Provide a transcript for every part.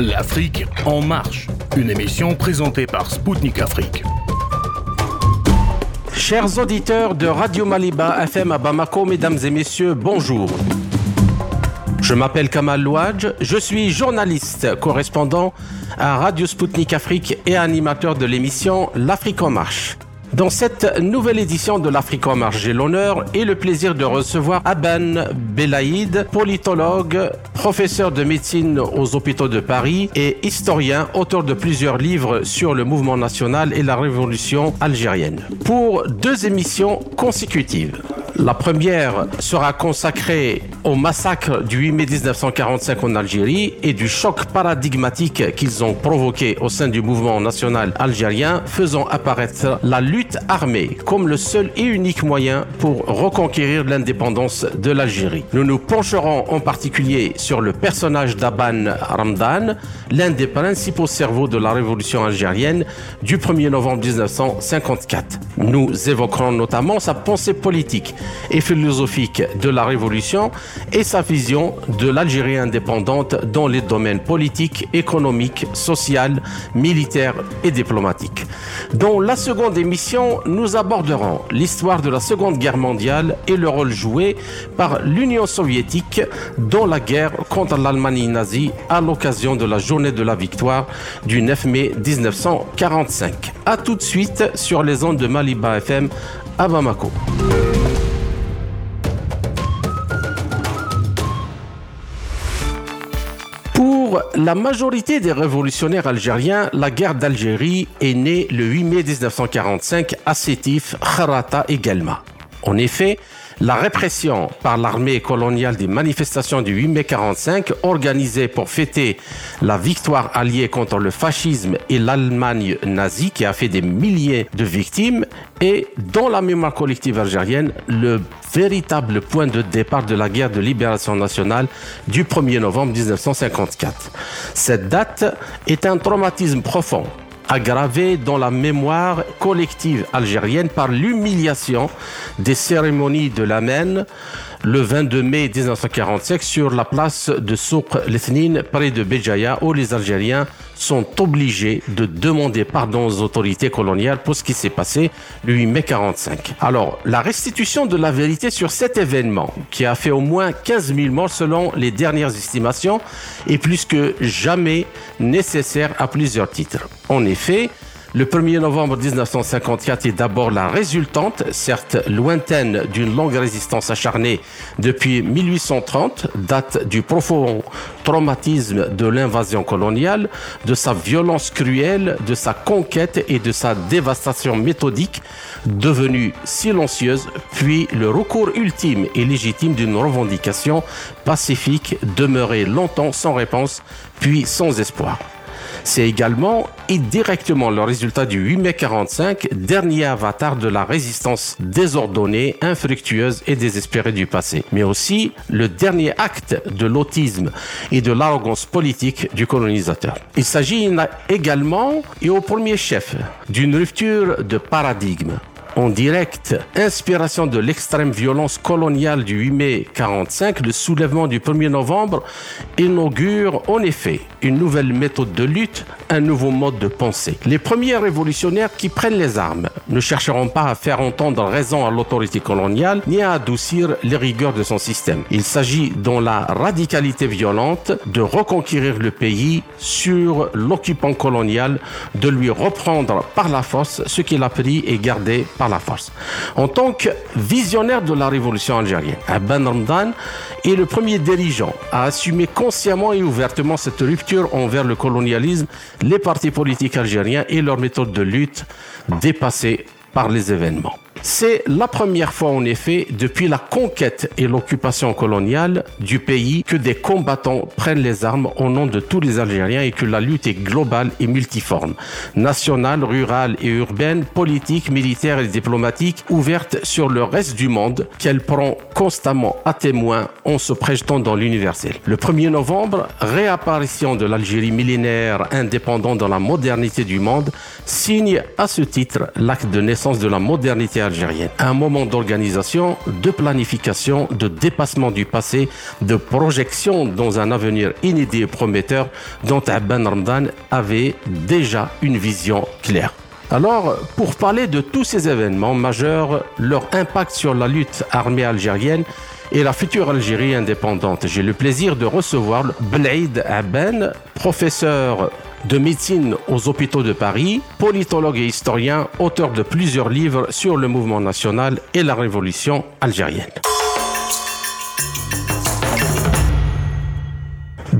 L'Afrique en marche, une émission présentée par Spoutnik Afrique. Chers auditeurs de Radio Maliba FM à Bamako, mesdames et messieurs, bonjour. Je m'appelle Kamal Louadj, je suis journaliste, correspondant à Radio Spoutnik Afrique et animateur de l'émission L'Afrique en marche. Dans cette nouvelle édition de l'Afrique en marche, j'ai l'honneur et le plaisir de recevoir Aban Belaïd, politologue, professeur de médecine aux hôpitaux de Paris et historien, auteur de plusieurs livres sur le mouvement national et la révolution algérienne. Pour deux émissions consécutives. La première sera consacrée au massacre du 8 mai 1945 en Algérie et du choc paradigmatique qu'ils ont provoqué au sein du mouvement national algérien, faisant apparaître la lutte armée comme le seul et unique moyen pour reconquérir l'indépendance de l'Algérie. Nous nous pencherons en particulier sur le personnage d'Aban Ramdan, l'un des principaux cerveaux de la révolution algérienne du 1er novembre 1954. Nous évoquerons notamment sa pensée politique et philosophique de la Révolution et sa vision de l'Algérie indépendante dans les domaines politiques, économiques, social, militaires et diplomatiques. Dans la seconde émission, nous aborderons l'histoire de la Seconde Guerre mondiale et le rôle joué par l'Union soviétique dans la guerre contre l'Allemagne nazie à l'occasion de la journée de la victoire du 9 mai 1945. A tout de suite sur les ondes de Maliba FM à Bamako. La majorité des révolutionnaires algériens, la guerre d'Algérie est née le 8 mai 1945 à Sétif, Kharata et Guelma. En effet, la répression par l'armée coloniale des manifestations du 8 mai 45, organisées pour fêter la victoire alliée contre le fascisme et l'Allemagne nazie, qui a fait des milliers de victimes, est, dans la mémoire collective algérienne, le véritable point de départ de la guerre de libération nationale du 1er novembre 1954. Cette date est un traumatisme profond aggravé dans la mémoire collective algérienne par l'humiliation des cérémonies de l'Amen le 22 mai 1945 sur la place de Souk Lethnine près de Béjaïa où les Algériens sont obligés de demander pardon aux autorités coloniales pour ce qui s'est passé le 8 mai 45. Alors, la restitution de la vérité sur cet événement, qui a fait au moins 15 000 morts selon les dernières estimations, est plus que jamais nécessaire à plusieurs titres. En effet, le 1er novembre 1954 est d'abord la résultante, certes lointaine, d'une longue résistance acharnée depuis 1830, date du profond traumatisme de l'invasion coloniale, de sa violence cruelle, de sa conquête et de sa dévastation méthodique, devenue silencieuse, puis le recours ultime et légitime d'une revendication pacifique demeurée longtemps sans réponse, puis sans espoir. C'est également et directement le résultat du 8 mai 45, dernier avatar de la résistance désordonnée, infructueuse et désespérée du passé, mais aussi le dernier acte de l'autisme et de l'arrogance politique du colonisateur. Il s'agit également et au premier chef d'une rupture de paradigme en direct, inspiration de l'extrême violence coloniale du 8 mai 45, le soulèvement du 1er novembre inaugure en effet une nouvelle méthode de lutte, un nouveau mode de pensée. Les premiers révolutionnaires qui prennent les armes ne chercheront pas à faire entendre raison à l'autorité coloniale ni à adoucir les rigueurs de son système. Il s'agit dans la radicalité violente de reconquérir le pays sur l'occupant colonial, de lui reprendre par la force ce qu'il a pris et gardé par la force. En tant que visionnaire de la révolution algérienne, Ben Ramdan est le premier dirigeant à assumer consciemment et ouvertement cette rupture envers le colonialisme, les partis politiques algériens et leurs méthodes de lutte dépassées par les événements. C'est la première fois en effet depuis la conquête et l'occupation coloniale du pays que des combattants prennent les armes au nom de tous les Algériens et que la lutte est globale et multiforme, nationale, rurale et urbaine, politique, militaire et diplomatique, ouverte sur le reste du monde qu'elle prend constamment à témoin en se projetant dans l'universel. Le 1er novembre, réapparition de l'Algérie millénaire indépendante dans la modernité du monde, signe à ce titre l'acte de naissance de la modernité algérienne. Un moment d'organisation, de planification, de dépassement du passé, de projection dans un avenir inédit et prometteur dont Abban Ramdan avait déjà une vision claire. Alors, pour parler de tous ces événements majeurs, leur impact sur la lutte armée algérienne et la future Algérie indépendante, j'ai le plaisir de recevoir Blaid Abben, professeur de médecine aux hôpitaux de Paris, politologue et historien, auteur de plusieurs livres sur le mouvement national et la révolution algérienne.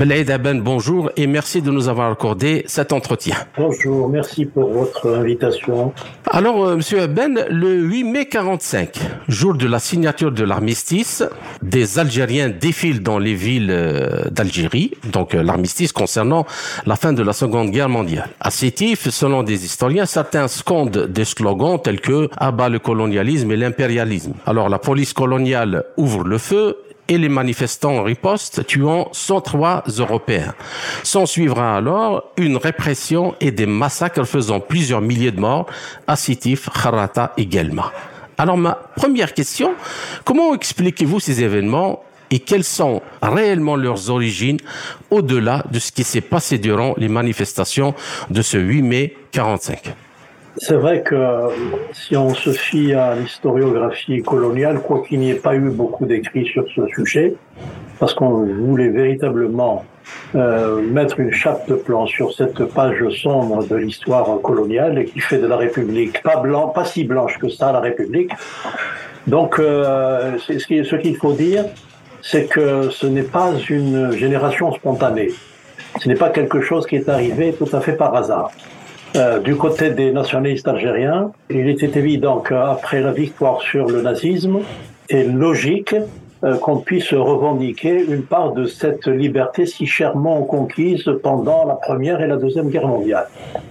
Blaïd Aben, bonjour et merci de nous avoir accordé cet entretien. Bonjour, merci pour votre invitation. Alors, euh, Monsieur Aben, le 8 mai 45, jour de la signature de l'armistice, des Algériens défilent dans les villes euh, d'Algérie, donc euh, l'armistice concernant la fin de la Seconde Guerre mondiale. À Sétif, selon des historiens, certains scandent des slogans tels que abat le colonialisme et l'impérialisme. Alors, la police coloniale ouvre le feu et les manifestants ripostent, tuant 103 Européens. S'en suivra alors une répression et des massacres faisant plusieurs milliers de morts à Sitif, Kharata et Gelma. Alors ma première question, comment expliquez-vous ces événements et quelles sont réellement leurs origines au-delà de ce qui s'est passé durant les manifestations de ce 8 mai 45 c'est vrai que si on se fie à l'historiographie coloniale, quoi qu'il n'y ait pas eu beaucoup d'écrits sur ce sujet, parce qu'on voulait véritablement euh, mettre une chape de plomb sur cette page sombre de l'histoire coloniale et qui fait de la République pas blanc, pas si blanche que ça, la République. Donc, euh, ce qu'il faut dire, c'est que ce n'est pas une génération spontanée. Ce n'est pas quelque chose qui est arrivé tout à fait par hasard. Euh, du côté des nationalistes algériens, il était évident qu'après la victoire sur le nazisme, est logique euh, qu'on puisse revendiquer une part de cette liberté si chèrement conquise pendant la Première et la Deuxième Guerre mondiale.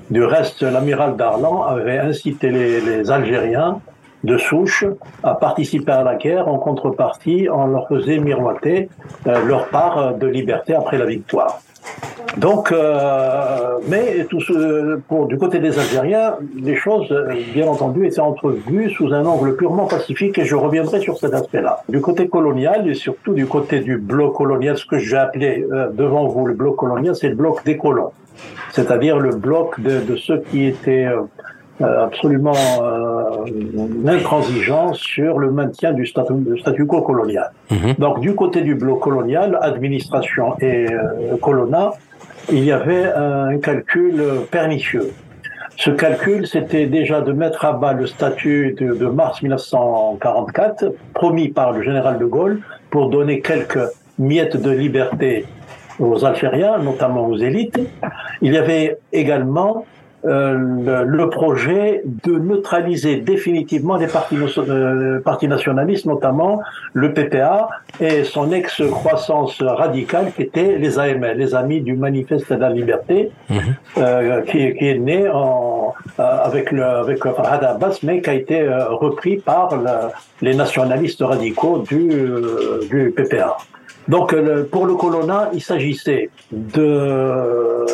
Du reste, l'amiral Darlan avait incité les, les, Algériens de souche à participer à la guerre en contrepartie, on leur faisait miroiter euh, leur part de liberté après la victoire. Donc, euh, mais tout ce, pour, du côté des Algériens, les choses, bien entendu, étaient entrevues sous un angle purement pacifique et je reviendrai sur cet aspect-là. Du côté colonial et surtout du côté du bloc colonial, ce que j'ai appelé euh, devant vous le bloc colonial, c'est le bloc des colons, c'est-à-dire le bloc de, de ceux qui étaient euh, euh absolument euh, intransigeants sur le maintien du statu, statu quo colonial. Mhm. Donc, du côté du bloc colonial, administration et euh, colonna, il y avait un calcul pernicieux. Ce calcul, c'était déjà de mettre à bas le statut de, mars 1944, promis par le général de Gaulle, pour donner quelques miettes de liberté aux Algériens, notamment aux élites. Il y avait également euh, le, projet de neutraliser définitivement les partis, euh, partis, nationalistes, notamment le PPA et son ex-croissance radicale qui était les AML, les Amis du Manifeste de la Liberté, mhm. euh, qui, qui, est né en, euh, avec le avec Farhad Abbas, mais qui a été repris par les nationalistes radicaux du, du PPA. Donc euh, pour le colonna, il s'agissait de,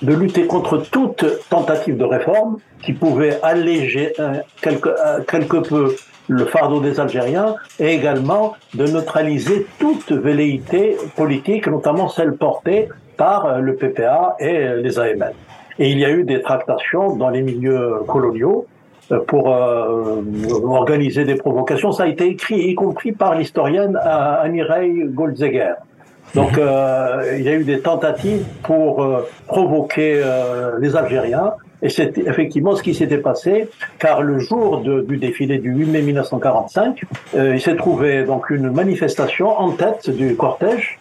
de lutter contre toute tentative de réforme qui pouvait alléger euh, quelque, euh, quelque peu le fardeau des Algériens et également de neutraliser toute velléité politique, notamment celle portée par le PPA et les AML. Et il y a eu des tractations dans les milieux coloniaux pour euh, organiser des provocations. Ça a été écrit, y compris par l'historienne euh, Anirei Goldzeger. Donc, mhm. euh, il y a eu des tentatives pour provoquer les Algériens. Et c'est effectivement ce qui s'était passé, car le jour de, du défilé du 8 mai 1945, il s'est trouvé donc une manifestation en tête du cortège.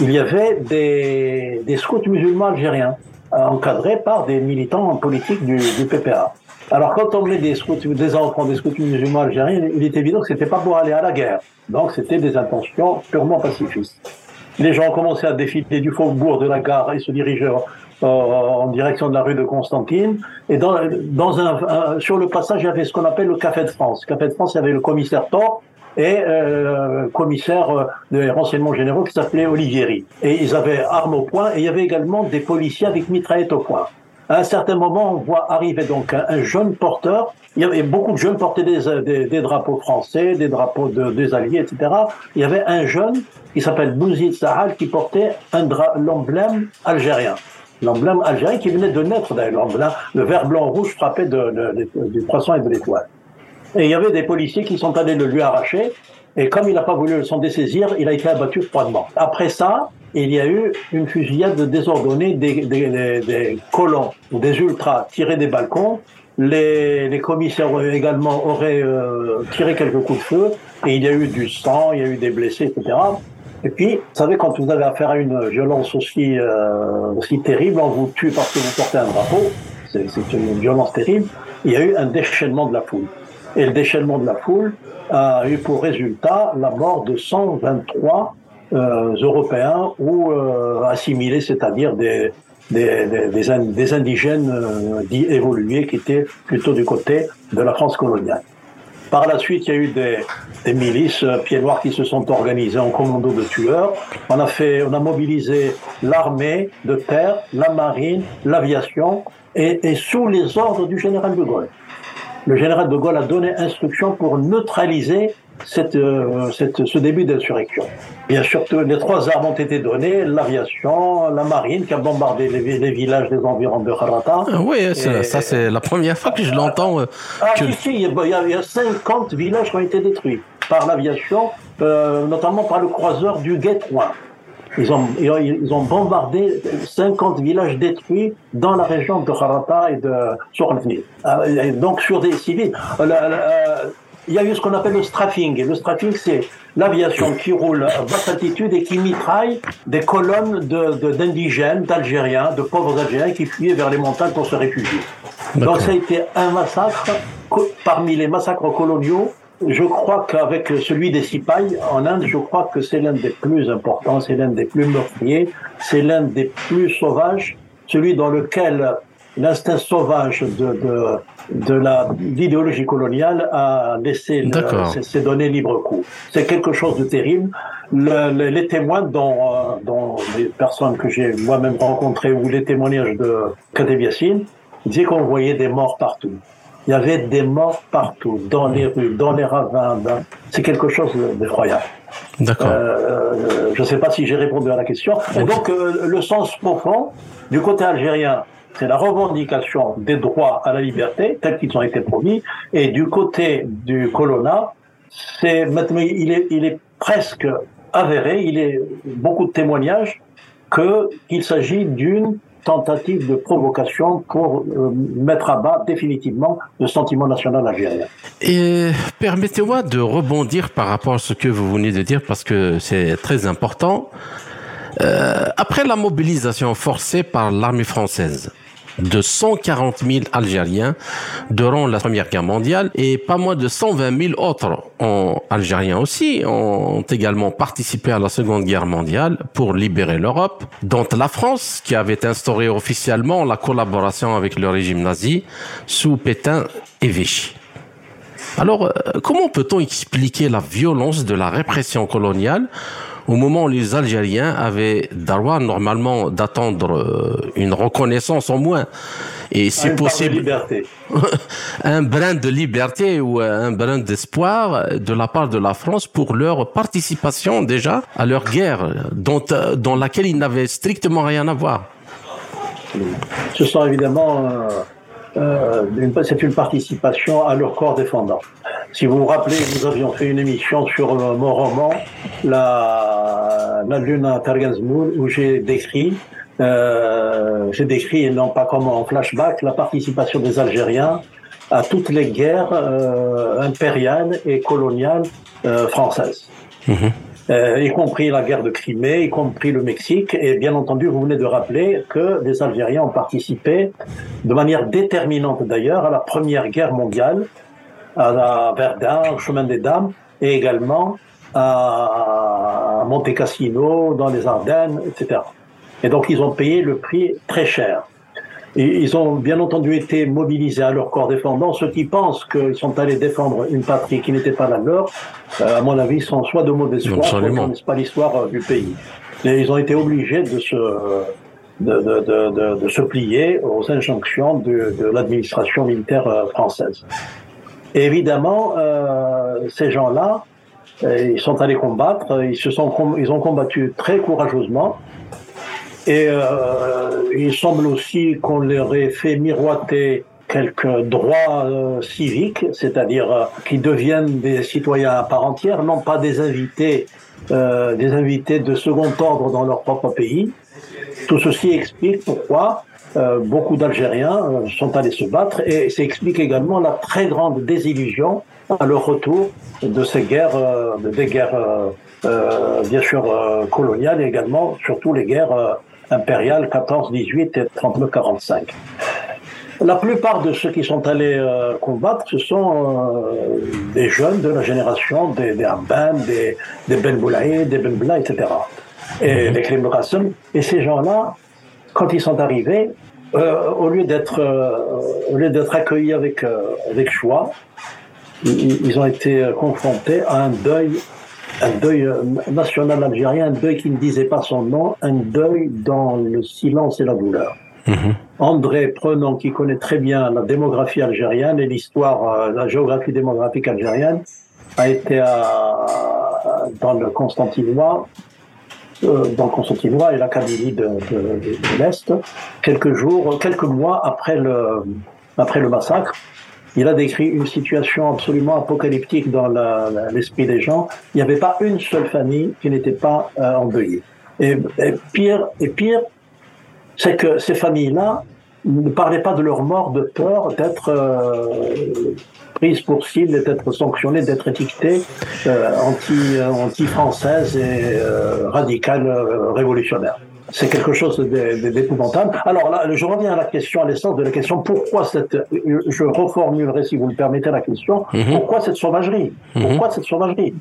Il y avait des, des scouts musulmans algériens, encadrés par des militants politiques du, du PPA. Alors, quand on met des, scouts, des enfants, des scouts musulmans algériens, il est évident que c'était pas pour aller à la guerre. Donc, c'était des intentions purement pacifistes. Les gens ont commencé à défiler du faubourg de la gare et se diriger euh, en direction de la rue de Constantine. Et dans, un, sur le passage, il y avait ce qu'on appelle le Café de France. Café de France, il y avait le commissaire Thor et euh, commissaire euh, des renseignements généraux qui s'appelait Olivieri. Et ils avaient armes au poing et il y avait également des policiers avec mitraillettes au poing. À un certain moment, on voit arriver donc un, jeune porteur. Il y avait beaucoup de jeunes portaient des, des, drapeaux français, des drapeaux de, des alliés, etc. Il y avait un jeune qui s'appelle Bouzid Sahal qui portait l'emblème algérien. L'emblème algérien qui venait de naître d'ailleurs, le vert blanc rouge frappé de, du poisson et de l'étoile. Et il y avait des policiers qui sont allés le lui arracher. Et comme il n'a pas voulu s'en dessaisir, il a été abattu froidement. Après ça, il y a eu une fusillade désordonnée des, colons des ultras tirés des balcons. Les, les commissaires également auraient euh, tiré quelques coups de feu et il y a eu du sang, il y a eu des blessés, etc. Et puis, vous savez, quand vous avez affaire à une violence aussi, euh, aussi terrible, on vous tue parce que vous portez un drapeau, c'est une violence terrible, il y a eu un déchaînement de la foule. Et le déchaînement de la foule a eu pour résultat la mort de 123 euh, Européens ou euh, assimilés, c'est-à-dire des, des, indigènes euh, dits évolués qui étaient plutôt du côté de la France coloniale. Par la suite, il y a eu des, milices pieds noirs qui se sont organisées en commando de tueurs. On a fait, on a mobilisé l'armée de terre, la marine, l'aviation, et, et sous les ordres du général de Gaulle le général de Gaulle a donné instruction pour neutraliser cette, euh, cette, ce début d'insurrection. Bien sûr, les trois armes ont été données, l'aviation, la marine qui a bombardé les, les villages des environs de Harata. Ah oui, ça c'est la première fois que je l'entends. Euh, ah que... si, il, y a, il y a 50 villages qui ont été détruits par l'aviation, euh, notamment par le croiseur du Guet-Point. Ils ont, ils ont bombardé 50 villages détruits dans la région de Harata et de Souralfni. Euh, donc sur des civils. Il y a eu ce qu'on appelle le strafing. le strafing, c'est l'aviation qui roule à basse altitude et qui mitraille des colonnes d'indigènes, de, d'Algériens, de pauvres Algériens qui fuyaient vers les montagnes pour se réfugier. Donc ça a été un massacre parmi les massacres coloniaux je crois qu'avec celui des Sipailles en Inde, je crois que c'est l'un des plus importants, c'est l'un des plus meurtriers, c'est l'un des plus sauvages, celui dans lequel l'instinct sauvage de, de, de la l'idéologie coloniale a laissé ses données libre cours. C'est quelque chose de terrible. Le, les témoins dont, euh, dont les personnes que j'ai moi-même rencontrées ou les témoignages de Kadeb Yassine disaient qu'on voyait des morts partout il y avait des morts partout, dans les rues, dans les ravins. C'est quelque chose d'effroyable. D'accord. Euh, je ne sais pas si j'ai répondu à la question. Et donc, euh, le sens profond du côté algérien, c'est la revendication des droits à la liberté, tels qu'ils ont été promis, et du côté du colonna, c'est il est, presque avéré, il est beaucoup de témoignages qu'il s'agit d'une tentative de provocation pour euh, mettre à bas définitivement le sentiment national algérien. Et permettez-moi de rebondir par rapport à ce que vous venez de dire parce que c'est très important. Euh, après la mobilisation forcée par l'armée française, de 140 000 Algériens durant la Première Guerre mondiale et pas moins de 120 000 autres en Algériens aussi ont également participé à la Seconde Guerre mondiale pour libérer l'Europe, dont la France qui avait instauré officiellement la collaboration avec le régime nazi sous Pétain et Vichy. Alors, euh, comment peut-on expliquer la violence de la répression coloniale au moment où les Algériens avaient droit normalement d'attendre euh, une reconnaissance au moins. Et si possible, liberté. un brin de liberté ou un brin d'espoir de la part de la France pour leur participation déjà à leur guerre, dont, euh, dans laquelle ils n'avaient strictement rien à voir. Ce sont évidemment euh, euh, c'est une participation à leur corps défendant. Si vous vous rappelez, nous avions fait une émission sur euh, mon roman, La, la Lune à Targazmoul, où j'ai décrit, euh, décrit, et non pas comme en flashback, la participation des Algériens à toutes les guerres impériales et coloniales françaises. Mhm. Euh, y compris la guerre de Crimée, y compris le Mexique. Et bien entendu, vous venez de rappeler que les Algériens ont participé de manière déterminante d'ailleurs à la Première Guerre mondiale, à Verdun, au Chemin des Dames, et également à Monte Cassino, dans les Ardennes, etc. Et donc ils ont payé le prix très cher. Et ils ont bien entendu été mobilisés à leur corps défendant. Ceux qui pensent qu'ils sont allés défendre une patrie qui n'était pas la leur, euh, à mon avis, sont soit de mauvaise foi, soit ne connaissent pas l'histoire euh, du pays. Et ils ont été obligés de se, de, se plier aux injonctions de, l'administration militaire euh, française. Et évidemment, euh, ces gens-là, ils sont allés combattre, ils, se sont, ils ont combattu très courageusement. Et il semble aussi qu'on leur ait fait miroiter quelques droits civiques, c'est-à-dire qu'ils deviennent des citoyens à part entière, non pas des invités, des invités de second ordre dans leur propre pays, tout ceci explique pourquoi euh, beaucoup d'Algériens euh, sont allés se battre et ça explique également la très grande désillusion à leur retour de ces guerres, euh, des guerres bien sûr coloniales et également surtout les guerres impériales 14-18 et 39-45. La plupart de ceux qui sont allés combattre, ce sont des jeunes de la génération des, des des, des Ben Boulaye, des Ben Bla, etc et les crimes Et ces gens-là, quand ils sont arrivés, euh, au lieu d'être euh, au lieu d'être accueillis avec euh, avec choix, ils, ont été confrontés à un deuil un deuil national algérien, un deuil qui ne disait pas son nom, un deuil dans le silence et la douleur. Mhm. André Prenon, qui connaît très bien la démographie algérienne et l'histoire, la géographie démographique algérienne, a été à, dans le Constantinois euh, dans Constantinois et la Kabylie de, l'Est, quelques jours, quelques mois après le, après le massacre. Il a décrit une situation absolument apocalyptique dans l'esprit des gens. Il n'y avait pas une seule famille qui n'était pas euh, endeuillée. Et, pire, et pire, c'est que ces familles-là ne parlaient pas de leur mort de peur d'être euh, prise pour cible, d'être sanctionnée, d'être étiquetée euh, anti, euh, anti-française et euh, radicale euh, révolutionnaire. C'est quelque chose d'épouvantable. Alors là, je reviens à la question, à l'essence de la question, pourquoi cette, je reformulerai si vous me permettez la question, mhm. pourquoi cette sauvagerie? Mhm. Pourquoi cette sauvagerie?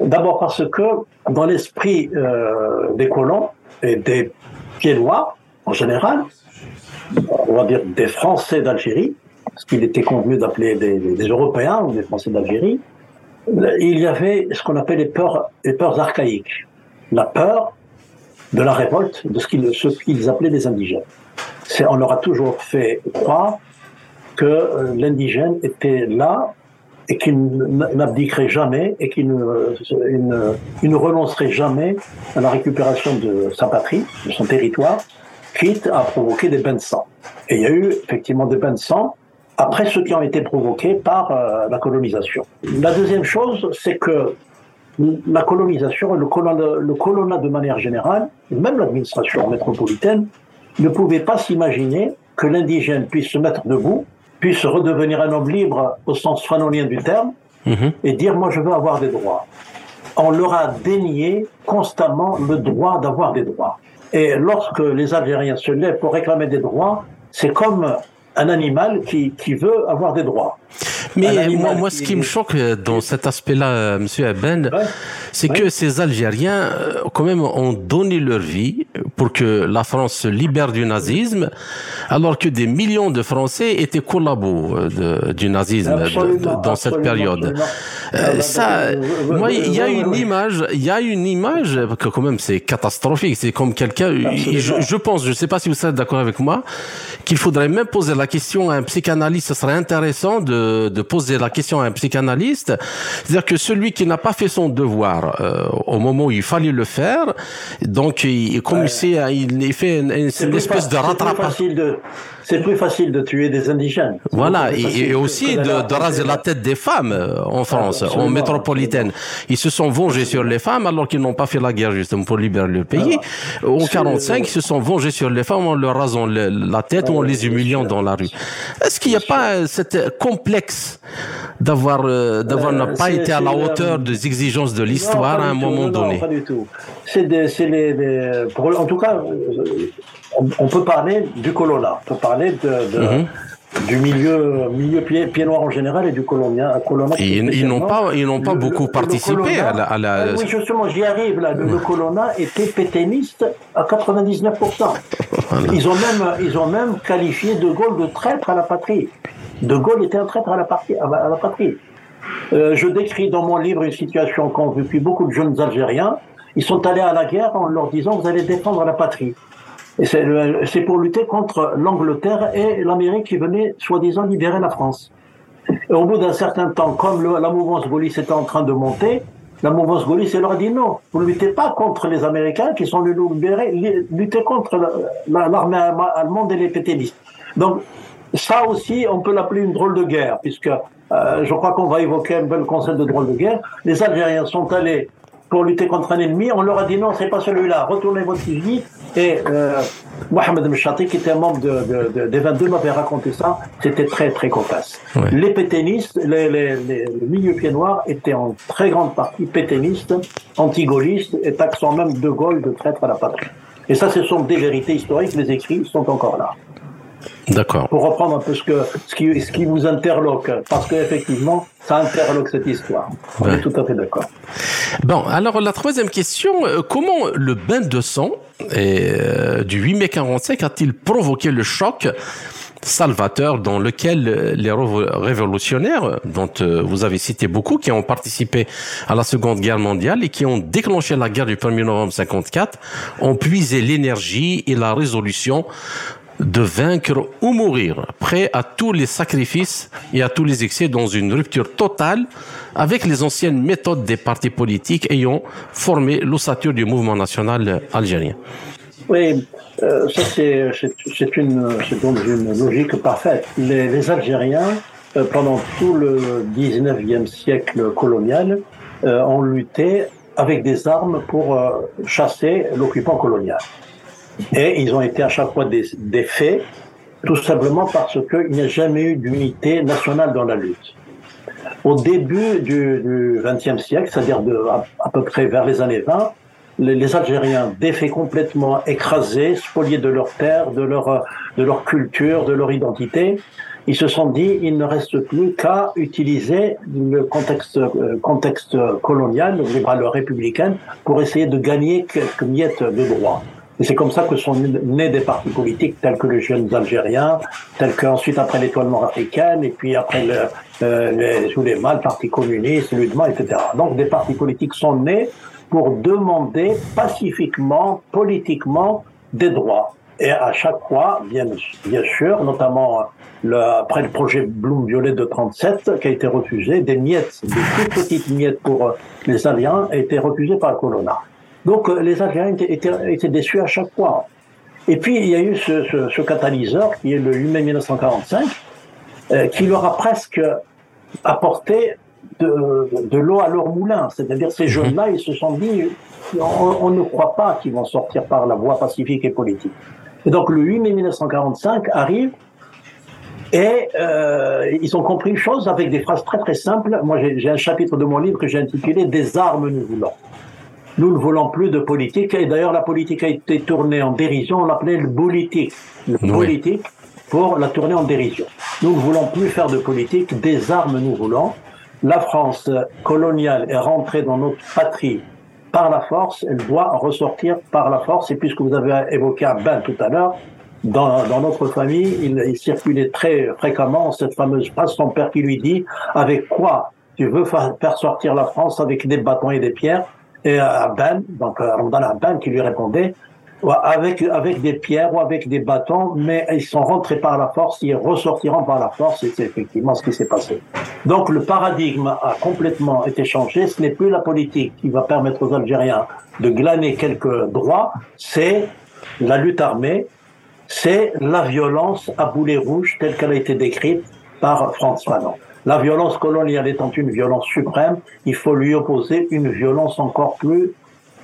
D'abord parce que dans l'esprit euh, des colons et des pieds noirs, en général, on va dire des Français d'Algérie, ce qu'il était convenu d'appeler des, Européens ou des Français d'Algérie, il y avait ce qu'on appelle les peurs, les peurs archaïques. La peur de la révolte, de ce qu'ils appelaient les indigènes. On leur a toujours fait croire que euh, l'indigène était là et qu'il n'abdiquerait jamais et qu'il ne, ne, renoncerait jamais à la récupération de sa patrie, de son territoire, quitte à provoquer des bains de sang. Et il y a eu effectivement des bains de sang après ceux qui ont été provoqués par euh, la colonisation. La deuxième chose, c'est que la colonisation et le colonat, de manière générale, même l'administration métropolitaine, ne pouvait pas s'imaginer que l'indigène puisse se mettre debout, puisse redevenir un homme libre au sens fanonien du terme, mhm. et dire moi je veux avoir des droits. On leur a dénié constamment le droit d'avoir des droits. Et lorsque les Algériens se lèvent pour réclamer des droits, c'est comme un animal qui, qui veut avoir des droits. Mais moi, moi, ce qui me choque euh, dans cet aspect-là, euh, Monsieur Aben, c'est que ces Algériens, euh, quand même, ont donné leur vie pour que la France se libère du nazisme, alors que des millions de Français étaient collabos du nazisme dans cette période. ça, moi, il y a une image, il y a une image que quand même c'est catastrophique. C'est comme quelqu'un, je, je, pense, je sais pas si vous êtes d'accord avec moi, qu'il faudrait même poser la question à un psychanalyste. Ce serait intéressant de, de poser la question à un psychanalyste. C'est-à-dire que celui qui n'a pas fait son devoir euh, au moment où il fallait le faire, donc il, comme il, il fait une, une espèce de rattrapage. C'est plus facile de tuer des indigènes. Voilà, et, aussi de, de, raser la tête des femmes euh, en France, en métropolitaine. Ils se sont vengés sur les femmes alors qu'ils n'ont pas fait la guerre justement pour libérer le pays. En 45, ils se sont vengés sur les femmes en leur rasant la tête ou en les humiliant dans la rue. Est-ce qu'il n'y a pas cette complexe d'avoir euh, d'avoir n'a pas été à la hauteur des exigences de l'histoire à un moment donné Non, pas du tout. C'est les, en tout cas, on, peut parler du colonna, on peut parler de, mhm. du milieu, milieu pied, pied, noir en général et du colonna. ils n'ont pas, ils n'ont pas beaucoup participé à la. Ah oui, justement, j'y arrive là. Le, mhm. colonna était pétainiste à 99%. Ils ont même, ils ont même qualifié De Gaulle de traître à la patrie. De Gaulle était un traître à la, patrie. À la patrie. Euh, je décris dans mon livre une situation qu'ont vécu beaucoup de jeunes Algériens. Ils sont allés à la guerre en leur disant vous allez défendre la patrie. Et c'est pour lutter contre l'Angleterre et l'Amérique qui venaient soi-disant libérer la France. Au bout d'un certain temps, comme la mouvance gaulliste était en train de monter, la mouvance gaulliste leur dit non, vous ne luttez pas contre les Américains qui sont nous libérer, luttez contre l'armée allemande et les pétainistes. Donc ça aussi, on peut l'appeler une drôle de guerre, puisque euh, je crois qu'on va évoquer un bel concept de drôle de guerre. Les Algériens sont allés pour lutter contre un ennemi, on leur a dit non, c'est pas celui-là, retournez votre fusil. Et euh, Mohamed Mchati, qui était un membre de, de, des 22, m'avait raconté ça. C'était très, très cocasse. Les pétainistes, les, les, les, le milieu pied noir était en très grande partie pétainistes, anti-gaullistes, et taxant même De Gaulle de traître à la patrie. Et ça, ce sont des vérités historiques, les écrits sont encore là. D'accord. Pour reprendre un peu ce, que, ce, qui, ce qui vous interloque, parce qu'effectivement, ça interloque cette histoire. On est tout à fait d'accord. Bon, alors la troisième question, euh, comment le bain de sang euh, du 8 mai 45 a-t-il provoqué le choc salvateur dans lequel euh, les révolutionnaires, dont vous avez cité beaucoup, qui ont participé à la Seconde Guerre mondiale et qui ont déclenché la guerre du 1er novembre 54, ont puisé l'énergie et la résolution de vaincre ou mourir, prêt à tous les sacrifices et à tous les excès dans une rupture totale avec les anciennes méthodes des partis politiques ayant formé l'ossature du mouvement national algérien. Oui, euh, ça c'est, une, logique parfaite. Les, les Algériens, euh, pendant tout le 19e siècle colonial, euh, ont lutté avec des armes pour chasser l'occupant colonial. Et ils ont été à chaque fois des, des faits, tout simplement parce qu'il n'y a jamais eu d'unité nationale dans la lutte. Au début du XXe siècle, c'est-à-dire à, peu près vers les années 20, les, les, Algériens, défaits complètement écrasés, spoliés de leur terre, de leur, de leur culture, de leur identité, ils se sont dit il ne reste plus qu'à utiliser le contexte, euh, contexte colonial, les valeurs républicaines, pour essayer de gagner quelques miettes de droit. Et c'est comme ça que sont nés des partis politiques tels que les jeunes algériens, tels qu'ensuite après l'étoilement africain, et puis après le, euh, les, sous les le parti communiste, l'UDMA, etc. Donc des partis politiques sont nés pour demander pacifiquement, politiquement, des droits. Et à chaque fois, bien, sûr, notamment le, après le projet Bloom-Violet de 37, qui a été refusé, des miettes, des toutes petites miettes pour les Alliés, a été refusé par colonna. Donc euh, les Algériens étaient, déçus à chaque fois. Et puis il y a eu ce, catalyseur qui est le 8 mai 1945, euh, qui leur a presque apporté de, l'eau à leur moulin. C'est-à-dire ces mhm. jeunes-là, ils se sont dit, on, ne croit pas qu'ils vont sortir par la voie pacifique et politique. Et donc le 8 mai 1945 arrive et euh, ils ont compris une chose avec des phrases très très simples. Moi, j'ai un chapitre de mon livre que j'ai intitulé Des armes nous voulons. Nous ne voulons plus de politique. Et d'ailleurs, la politique a été tournée en dérision. On l'appelait le politique. Le politique pour la tourner en dérision. Nous ne voulons plus faire de politique. Des armes, nous voulons. La France coloniale est rentrée dans notre patrie par la force. Elle doit ressortir par la force. Et puisque vous avez évoqué un bain tout à l'heure, dans, dans, notre famille, il, il, circulait très fréquemment cette fameuse phrase, son père qui lui dit, avec quoi tu veux faire sortir la France avec des bâtons et des pierres? Et Ben, donc euh, Ramadan Ben qui lui répondait, avec, avec des pierres ou avec des bâtons, mais ils sont rentrés par la force, ils ressortiront par la force, et c'est effectivement ce qui s'est passé. Donc le paradigme a complètement été changé, ce n'est plus la politique qui va permettre aux Algériens de glaner quelques droits, c'est la lutte armée, c'est la violence à boulet rouge telle qu'elle a été décrite par Franz Fanon. La violence coloniale étant une violence suprême, il faut lui opposer une violence encore plus,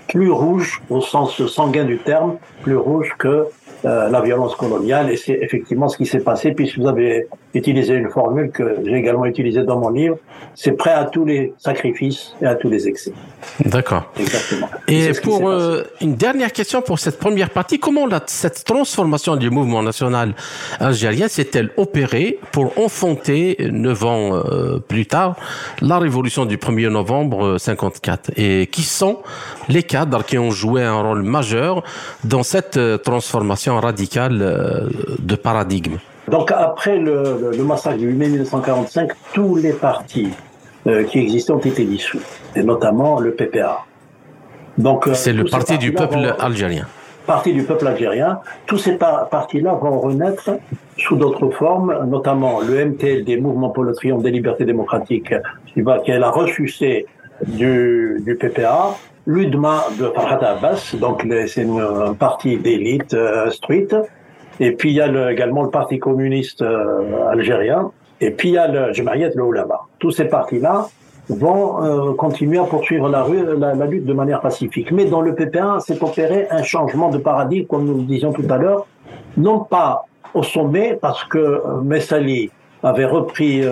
plus rouge, au sens sanguin du terme, plus rouge que euh, la violence coloniale. Et c'est effectivement ce qui s'est passé, puisque vous avez utilisé une formule que j'ai également utilisée dans mon livre. C'est prêt à tous les sacrifices et à tous les excès. D'accord. Exactement. Et, pour euh, une dernière question pour cette première partie, comment la, cette transformation du mouvement national algérien s'est-elle opérée pour enfanter, neuf ans euh, plus tard, la révolution du 1er novembre 54 Et qui sont les cadres qui ont joué un rôle majeur dans cette transformation radical euh, de paradigme? Donc après le, massacre du 8 mai 1945, tous les partis euh, qui existaient ont été dissous, et notamment le PPA. Donc euh, c'est le parti du peuple algérien. parti du peuple algérien. Tous ces partis-là vont renaître sous d'autres formes, notamment le MTLD, Mouvement pour le triomphe des libertés démocratiques, qui, va, qui est la ressucée du, du PPA, l'UDMA de Farhat Abbas, donc c'est un parti d'élite euh, street, et puis il y a le, également le Parti communiste euh, algérien, et puis il y a le Jamaïat le Oulama. Tous ces partis-là vont euh, continuer à poursuivre la, lutte de manière pacifique. Mais dans le PPA, s'est opéré un changement de paradigme, comme nous le disions tout à l'heure, non pas au sommet, parce que euh, Messali avait repris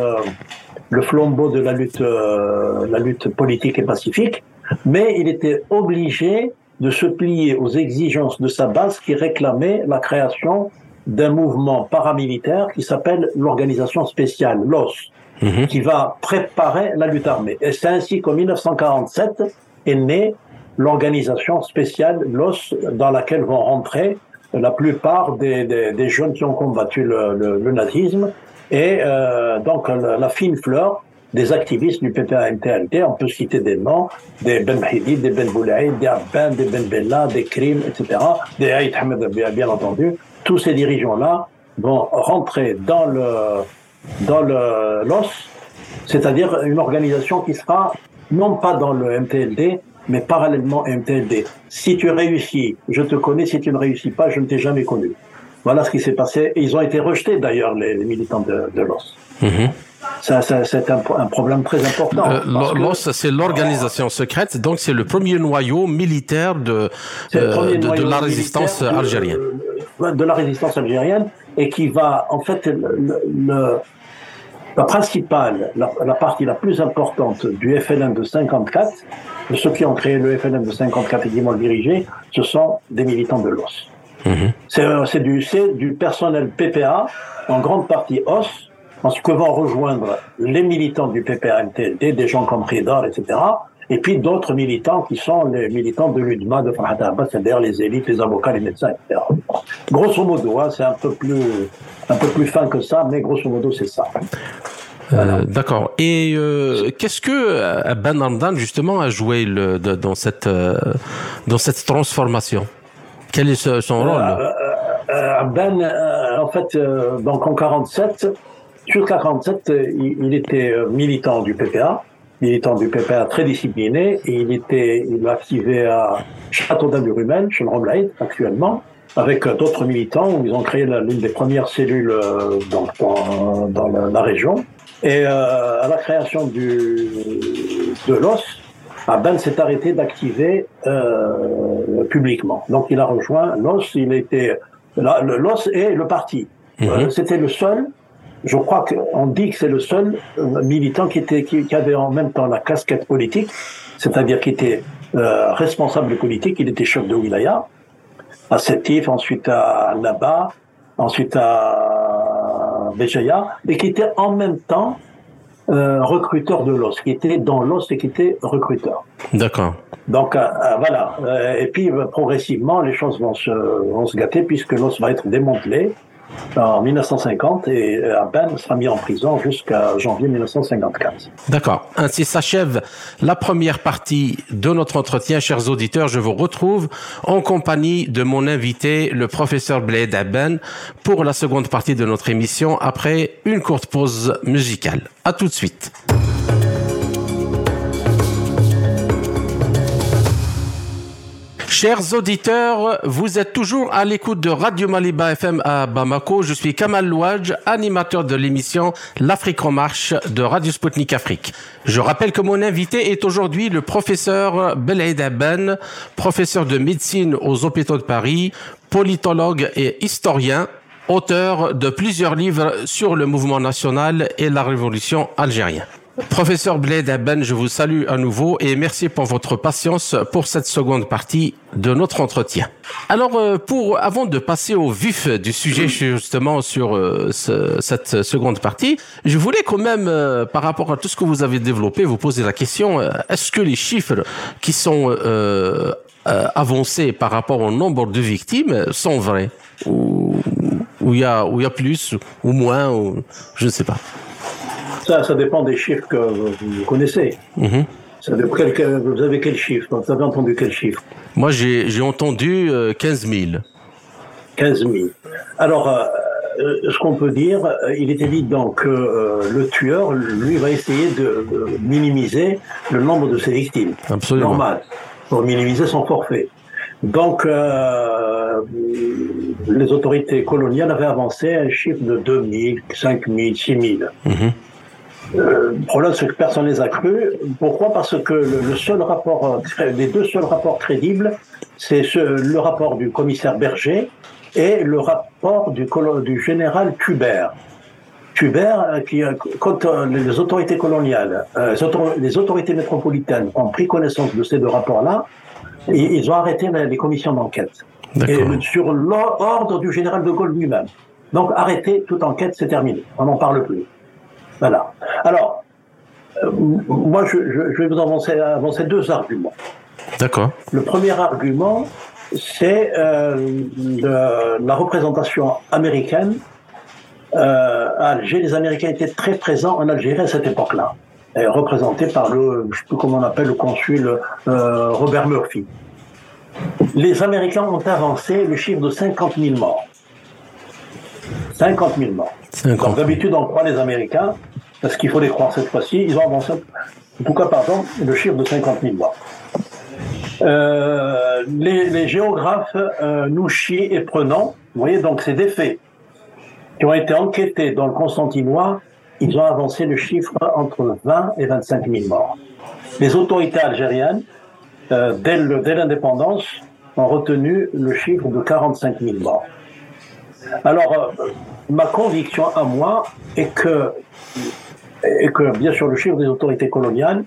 le flambeau de la lutte, la lutte politique et pacifique, mais il était obligé de se plier aux exigences de sa base qui réclamait la création d'un mouvement paramilitaire qui s'appelle l'organisation spéciale, l'OS, mmh. qui va préparer la lutte armée. Et c'est ainsi qu'en 1947 est née l'organisation spéciale, l'OS, dans laquelle vont rentrer la plupart des, des, des jeunes qui ont combattu le, le, le nazisme et euh, donc la, la, fine fleur des activistes du PPA-MTLT, on peut citer des noms, des Ben Mahidi, des Ben Boulaïd, des Abban, des Ben Bella, des Krim, etc., des Haït Hamed, bien entendu. Tous ces dirigeants-là vont rentrer dans le dans le l'os, c'est-à-dire une organisation qui sera non pas dans le MTLD, mais parallèlement MTLD. Si tu réussis, je te connais, si tu ne réussis pas, je ne t'ai jamais connu. Voilà ce qui s'est passé. Ils ont été rejetés d'ailleurs, les, les, militants de, de l'OS. Mmh. Ça, ça c'est un, un, problème très important. Euh, L'OS, c'est l'organisation secrète, donc c'est le premier noyau militaire de, euh, de, de, la résistance algérienne. De, de, la résistance algérienne, et qui va, en fait, le, le la principale, la, la, partie la plus importante du FLN de 54, de ceux qui ont créé le FLN de 54 et qui m'ont dirigé, ce sont des militants de l'OS. Mmh. C'est du, du personnel PPA, en grande partie OS, parce que vont rejoindre les militants du PPA-MTLD, des gens comme Ridar, etc., et puis d'autres militants qui sont les militants de l'UDMA, de Farhat Abbas, c'est-à-dire les élites, les avocats, les médecins, etc. Grosso modo, hein, c'est un peu plus un peu plus fin que ça, mais grosso modo, c'est ça. Voilà. Euh, D'accord. Et euh, qu'est-ce que Ben Ramdan justement a joué le, de, dans cette euh, dans cette transformation? Quel est son rôle Ben, en fait, donc en 47, jusqu'à 47, il, était militant du PPA, militant du PPA très discipliné, et il était, il activé à Château d'Aburumen, chez le actuellement avec d'autres militants où ils ont créé l'une des premières cellules dans, dans, dans la, la, région. Et euh, à la création du, de l'os, Ben s'est arrêté d'activer euh, publiquement. Donc il a rejoint l'os, il était l'os et le parti. Mm -hmm. C'était le seul, je crois qu'on dit que c'est le seul euh, militant qui, était, qui, qui, avait en même temps la casquette politique, c'est-à-dire qui était euh, responsable politique, il était chef de wilaya, à Sétif, ensuite à Naba, ensuite à Béjaïa, et qui était en même temps euh, recruteur de l'os, qui était dans l'os et qui était recruteur. D'accord. Donc euh, euh voilà. et puis progressivement, les choses vont se, vont se gâter puisque l'os va être démantelé en 1950 et Ben sera mis en prison jusqu'à janvier 1954. D'accord. Ainsi s'achève la première partie de notre entretien. Chers auditeurs, je vous retrouve en compagnie de mon invité, le professeur Bled Aben, pour la seconde partie de notre émission après une courte pause musicale. À tout de suite. Chers auditeurs, vous êtes toujours à l'écoute de Radio Maliba FM à Bamako. Je suis Kamal Louadj, animateur de l'émission L'Afrique en marche de Radio Sputnik Afrique. Je rappelle que mon invité est aujourd'hui le professeur Belaïd Aben, professeur de médecine aux hôpitaux de Paris, politologue et historien, auteur de plusieurs livres sur le mouvement national et la révolution algérienne. Professeur Bled Aben, je vous salue à nouveau et merci pour votre patience pour cette seconde partie de notre entretien. Alors, euh, pour avant de passer au vif du sujet justement sur euh, ce, cette seconde partie, je voulais quand même, euh, par rapport à tout ce que vous avez développé, vous poser la question est-ce que les chiffres qui sont avancés par rapport au nombre de victimes sont vrais ou y a il y a plus ou moins ou je ne sais pas. Ça, ça dépend des chiffres que vous connaissez. Mmh. Vous avez quel chiffre? Vous avez entendu quel chiffre? Moi, j'ai entendu 15 000. 15 000. Alors, euh, euh, ce qu'on peut dire, euh, il est évident que le tueur, lui, va essayer de minimiser le nombre de ses victimes. Absolument. Normal. Pour minimiser son forfait. Donc, les autorités coloniales avaient avancé un chiffre de 2 000, 5 000, 6 000. Euh, le problème, c'est que personne ne les a crus. Pourquoi? Parce que le, seul rapport, euh, les deux seuls rapports crédibles, c'est le rapport du commissaire Berger et le rapport du, du général Tuber. Tuber, euh, qui, quand les autorités coloniales, les autorités métropolitaines ont pris connaissance de ces deux rapports-là, ils ont arrêté les commissions d'enquête. Sur l'ordre du général de Gaulle lui-même. Donc arrêter toute enquête, c'est terminé. On n'en parle plus. Voilà. Alors, euh, moi, je, vais vous avancer, avancer deux arguments. D'accord. Le premier argument, c'est euh, la représentation américaine. Euh, à Alger, les Américains étaient très présents en Algérie à cette époque-là, représentés par le, je sais plus comment on appelle, le consul Robert Murphy. Les Américains ont avancé le chiffre de 50 000 morts. 50 000 morts. D'habitude, on croit les Américains, parce qu'il faut les croire cette fois-ci, ils ont avancé, en tout cas, pardon, le chiffre de 50 000 morts. Euh, les, géographes euh, nous chient et prenant, vous voyez, donc c'est des faits qui ont été enquêtés dans le Constantinois, ils ont avancé le chiffre entre 20 et 25 000 morts. Les autorités algériennes, euh, dès l'indépendance, ont retenu le chiffre de 45 000 morts. Alors, euh, ma conviction à moi est que bien sûr le chiffre des autorités coloniales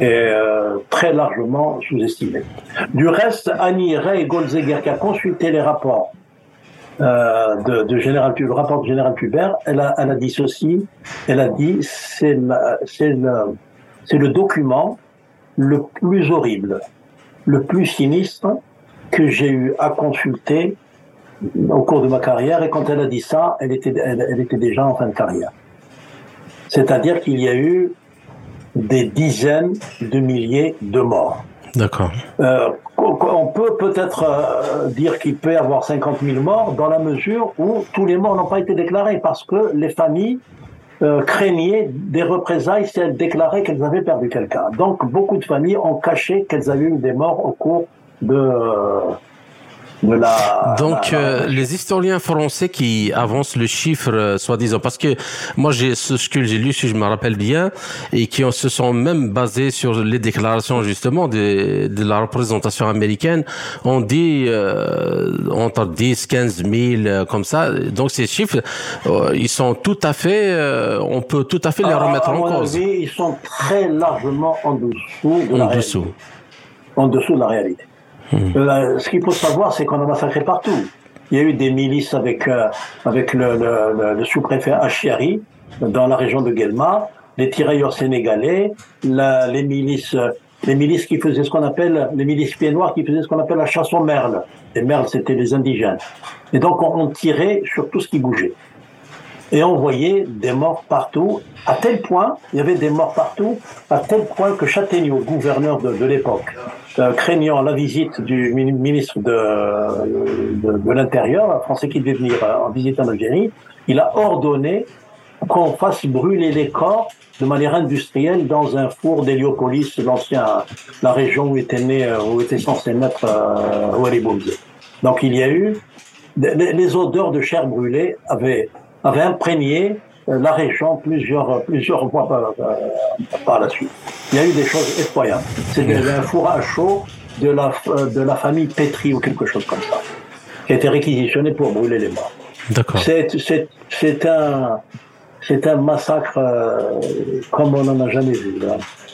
est euh, très largement sous-estimé. Du reste, Annie Ray Goldzeger, qui a consulté les rapports euh, de, général, le rapport de général Pubert, elle a, dit ceci, elle a dit c'est le document le plus horrible, le plus sinistre que j'ai eu à consulter au cours de ma carrière, et quand elle a dit ça, elle était, elle était déjà en fin de carrière. C'est-à-dire qu'il y a eu des dizaines de milliers de morts. D'accord. Euh, on peut peut-être euh, dire qu'il peut y avoir 50 000 morts dans la mesure où tous les morts n'ont pas été déclarés parce que les familles euh, craignaient des représailles si elles déclaraient qu'elles avaient perdu quelqu'un. Donc beaucoup de familles ont caché qu'elles avaient eu des morts au cours de, donc, euh, les historiens français qui avancent le chiffre, euh, soi-disant, parce que moi, j'ai ce que j'ai lu, si je me rappelle bien, et qui se sont même basés sur les déclarations justement de, de la représentation américaine, on dit euh, entre 10, 15 000, comme ça. Donc, ces chiffres, ils sont tout à fait, on peut tout à fait les ah, remettre en cause. ils sont très largement en dessous de en dessous. En dessous de la réalité. Euh, ce qu'il faut savoir, c'est qu'on a massacré partout. Il y a eu des milices avec, euh, le, sous-préfet Achiari dans la région de Guelma, les tirailleurs sénégalais, la, les milices les milices qui faisaient ce qu'on appelle, les milices pieds noirs qui faisaient ce qu'on appelle la chasse aux merles. Les merles, c'était les indigènes. Et donc, on, tirait sur tout ce qui bougeait. Et on voyait des morts partout, à tel point, il y avait des morts partout, à tel point que Châtaigneau, gouverneur de, l'époque, craignant la visite du ministre de, de, l'Intérieur, français qui devait venir euh, en visite en Algérie, il a ordonné qu'on fasse brûler les corps de manière industrielle dans un four d'Héliopolis, l'ancien, la région où était né, euh, où était censé naître euh, Wali Donc il y a eu les, odeurs de chair brûlée avaient, avaient imprégné euh, la région plusieurs, plusieurs fois par, par, la suite. Il y a eu des choses effroyables. C'est un four à chaud de la, euh, de la famille Petri ou quelque chose comme ça, qui a été réquisitionné pour brûler les morts. D'accord. C'est un, c'est un massacre comme on n'en a jamais vu.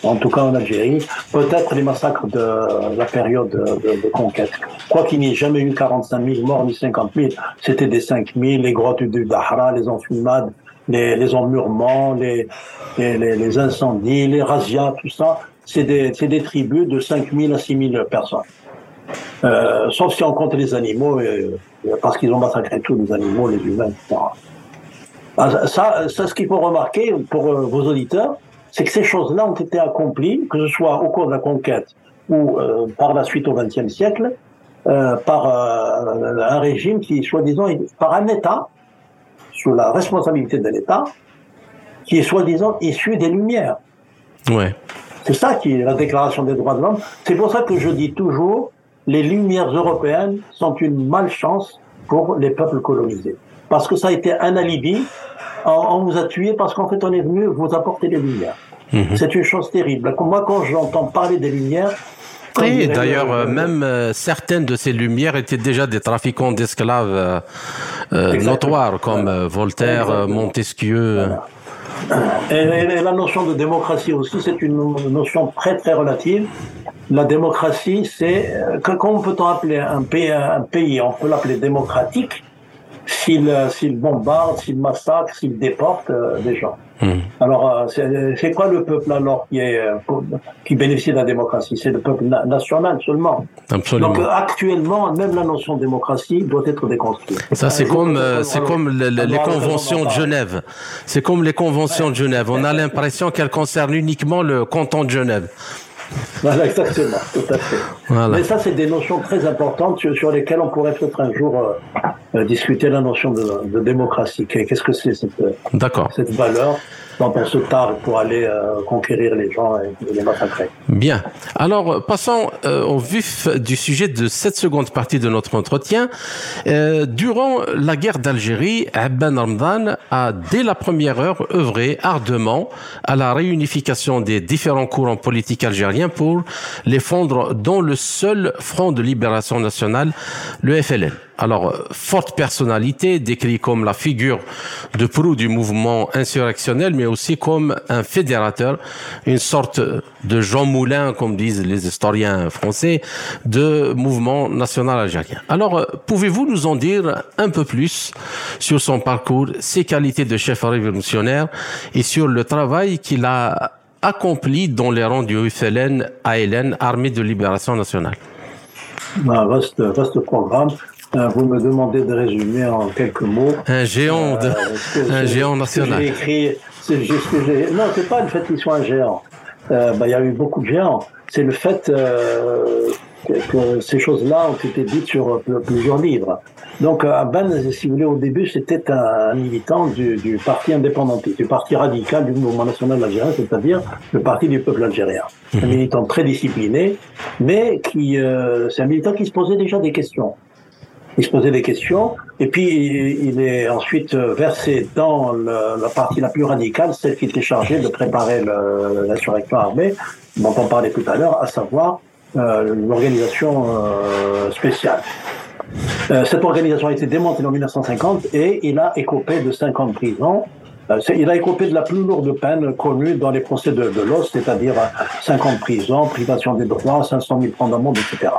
En tout cas en Algérie. Peut-être les massacres de la période de, conquête. Quoi qu'il n'y ait jamais eu 45 000 morts ni 50 000, c'était des 5 000, les grottes du Dahra, les enfumades, les, les emmurements, les, incendies, les razzias, tout ça, c'est des, tribus de 5 000 à 6 000 personnes. Euh, sauf si on compte les animaux, euh, parce qu'ils ont massacré tous les animaux, les humains, etc. Ah, ça, ça, ce qu'il faut remarquer pour euh, vos auditeurs, c'est que ces choses-là ont été accomplies, que ce soit au cours de la conquête ou euh, par la suite au XXe siècle, euh, par euh, un régime qui, soi-disant, par un État, sous la responsabilité de l'État, qui est soi-disant issu des Lumières. Ouais. C'est ça qui est la déclaration des droits de l'homme. C'est pour ça que je dis toujours, les Lumières européennes sont une malchance pour les peuples colonisés. Parce que ça a été un alibi. On, vous a tué parce qu'en fait, on est venu vous apporter les Lumières. Mhm. C'est une chose terrible. Moi, quand j'entends parler des Lumières, oui, d'ailleurs, euh, même euh, certaines de ces lumières étaient déjà des trafiquants d'esclaves euh, notoires, comme Voltaire, Montesquieu. Et, la notion de démocratie aussi, c'est une notion très très relative. La démocratie, c'est comment peut-on appeler un pays, un pays On peut l'appeler démocratique s'il bombarde, s'il massacre, s'il déporte des gens. Hmm. Alors, euh, c'est quoi le peuple alors qui, est, euh, qui bénéficie de la démocratie? C'est le peuple national seulement. Absolument. Donc, actuellement, même la notion de démocratie doit être déconstruite. Ça, c'est comme, euh, c'est comme les conventions de Genève. C'est comme les conventions de Genève. On a l'impression qu'elles concernent uniquement le canton de Genève. Voilà, exactement, tout à fait. Mais ça, c'est des notions très importantes sur, lesquelles on pourrait peut-être un jour euh, discuter la notion de, de démocratie. Qu'est-ce que c'est cette, cette valeur? Pour aller euh, conquérir les gens et, les massacrer. Bien. Alors, passons euh, au vif du sujet de cette seconde partie de notre entretien. Euh, durant la guerre d'Algérie, Abban Ramdan a, dès la première heure, œuvré ardemment à la réunification des différents courants politiques algériens pour les fondre dans le seul front de libération nationale, le FLN. Alors, forte personnalité, décrit comme la figure de proue du mouvement insurrectionnel, mais aussi comme un fédérateur, une sorte de Jean Moulin, comme disent les historiens français, de mouvement national algérien. Alors, pouvez-vous nous en dire un peu plus sur son parcours, ses qualités de chef révolutionnaire et sur le travail qu'il a accompli dans les rangs du FLN, ALN, Armée de Libération Nationale? Vaste, vaste programme. Euh, vous me demandez de résumer en quelques mots. Un géant, de, euh, un géant national. J'ai écrit, c'est juste que j'ai. Non, c'est pas le fait qu'il soit un géant. Euh, bah, il y a eu beaucoup de géants. C'est le fait euh, que, ces choses-là ont été dites sur plusieurs livres. Donc, Abban, si vous voulez, au début, c'était un, militant du, du, parti indépendantiste, du parti radical du mouvement national algérien, c'est-à-dire le parti du peuple algérien. Un mhm. militant très discipliné, mais qui, c'est un militant qui se posait déjà des questions il se posait des questions, et puis il est ensuite versé dans la partie la plus radicale, celle qui était chargée de préparer l'insurrection armée, dont on parlait tout à l'heure, à savoir euh, l'organisation euh, spéciale. Euh, cette organisation a été démantelée en 1950 et il a écopé de 50 prisons. Euh, il a écopé de la plus lourde peine connue dans les procès de, de l'os, c'est-à-dire 50 prisons, privation des droits, 500 000 francs d'amende, etc.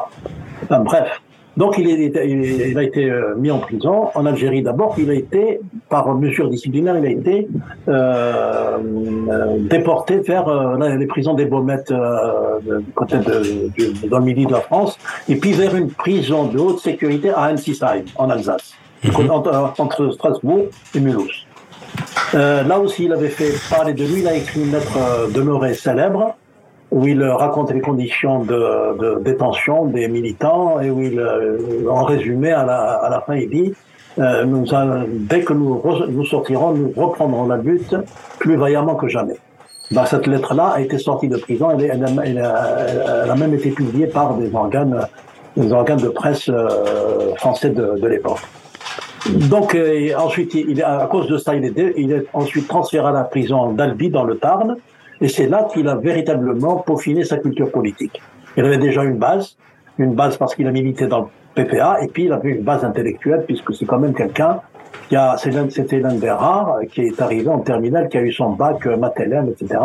Enfin, bref, donc il, il, a été euh, mis en prison en Algérie d'abord. Il a été, par mesure disciplinaire, il a été euh, euh déporté vers euh, les prisons des Baumettes euh, côté de, dans le midi de la France, et puis vers une prison de haute sécurité à Ensisheim, en Alsace, mhm. entre, entre, Strasbourg et Mulhouse. là aussi, il avait fait parler de lui. Il a écrit une lettre demeurée célèbre où il raconte les conditions de, détention des militants et où il, euh, en résumé, à la, fin, il dit euh, dès que nous, sortirons, nous reprendrons la lutte plus vaillamment que jamais. Cette lettre-là a été sortie de prison, elle, elle, a même été publiée par des organes, de presse euh, français de, l'époque. Donc ensuite, à cause de ça, il est ensuite transféré à la prison d'Albi dans le Tarn, et c'est là qu'il a véritablement peaufiné sa culture politique. Il avait déjà une base, une base parce qu'il a milité dans le PPA, et puis il avait une base intellectuelle, puisque c'est quand même quelqu'un qui a, c'était l'un des rares qui est arrivé en terminale, qui a eu son bac euh, maternel, etc.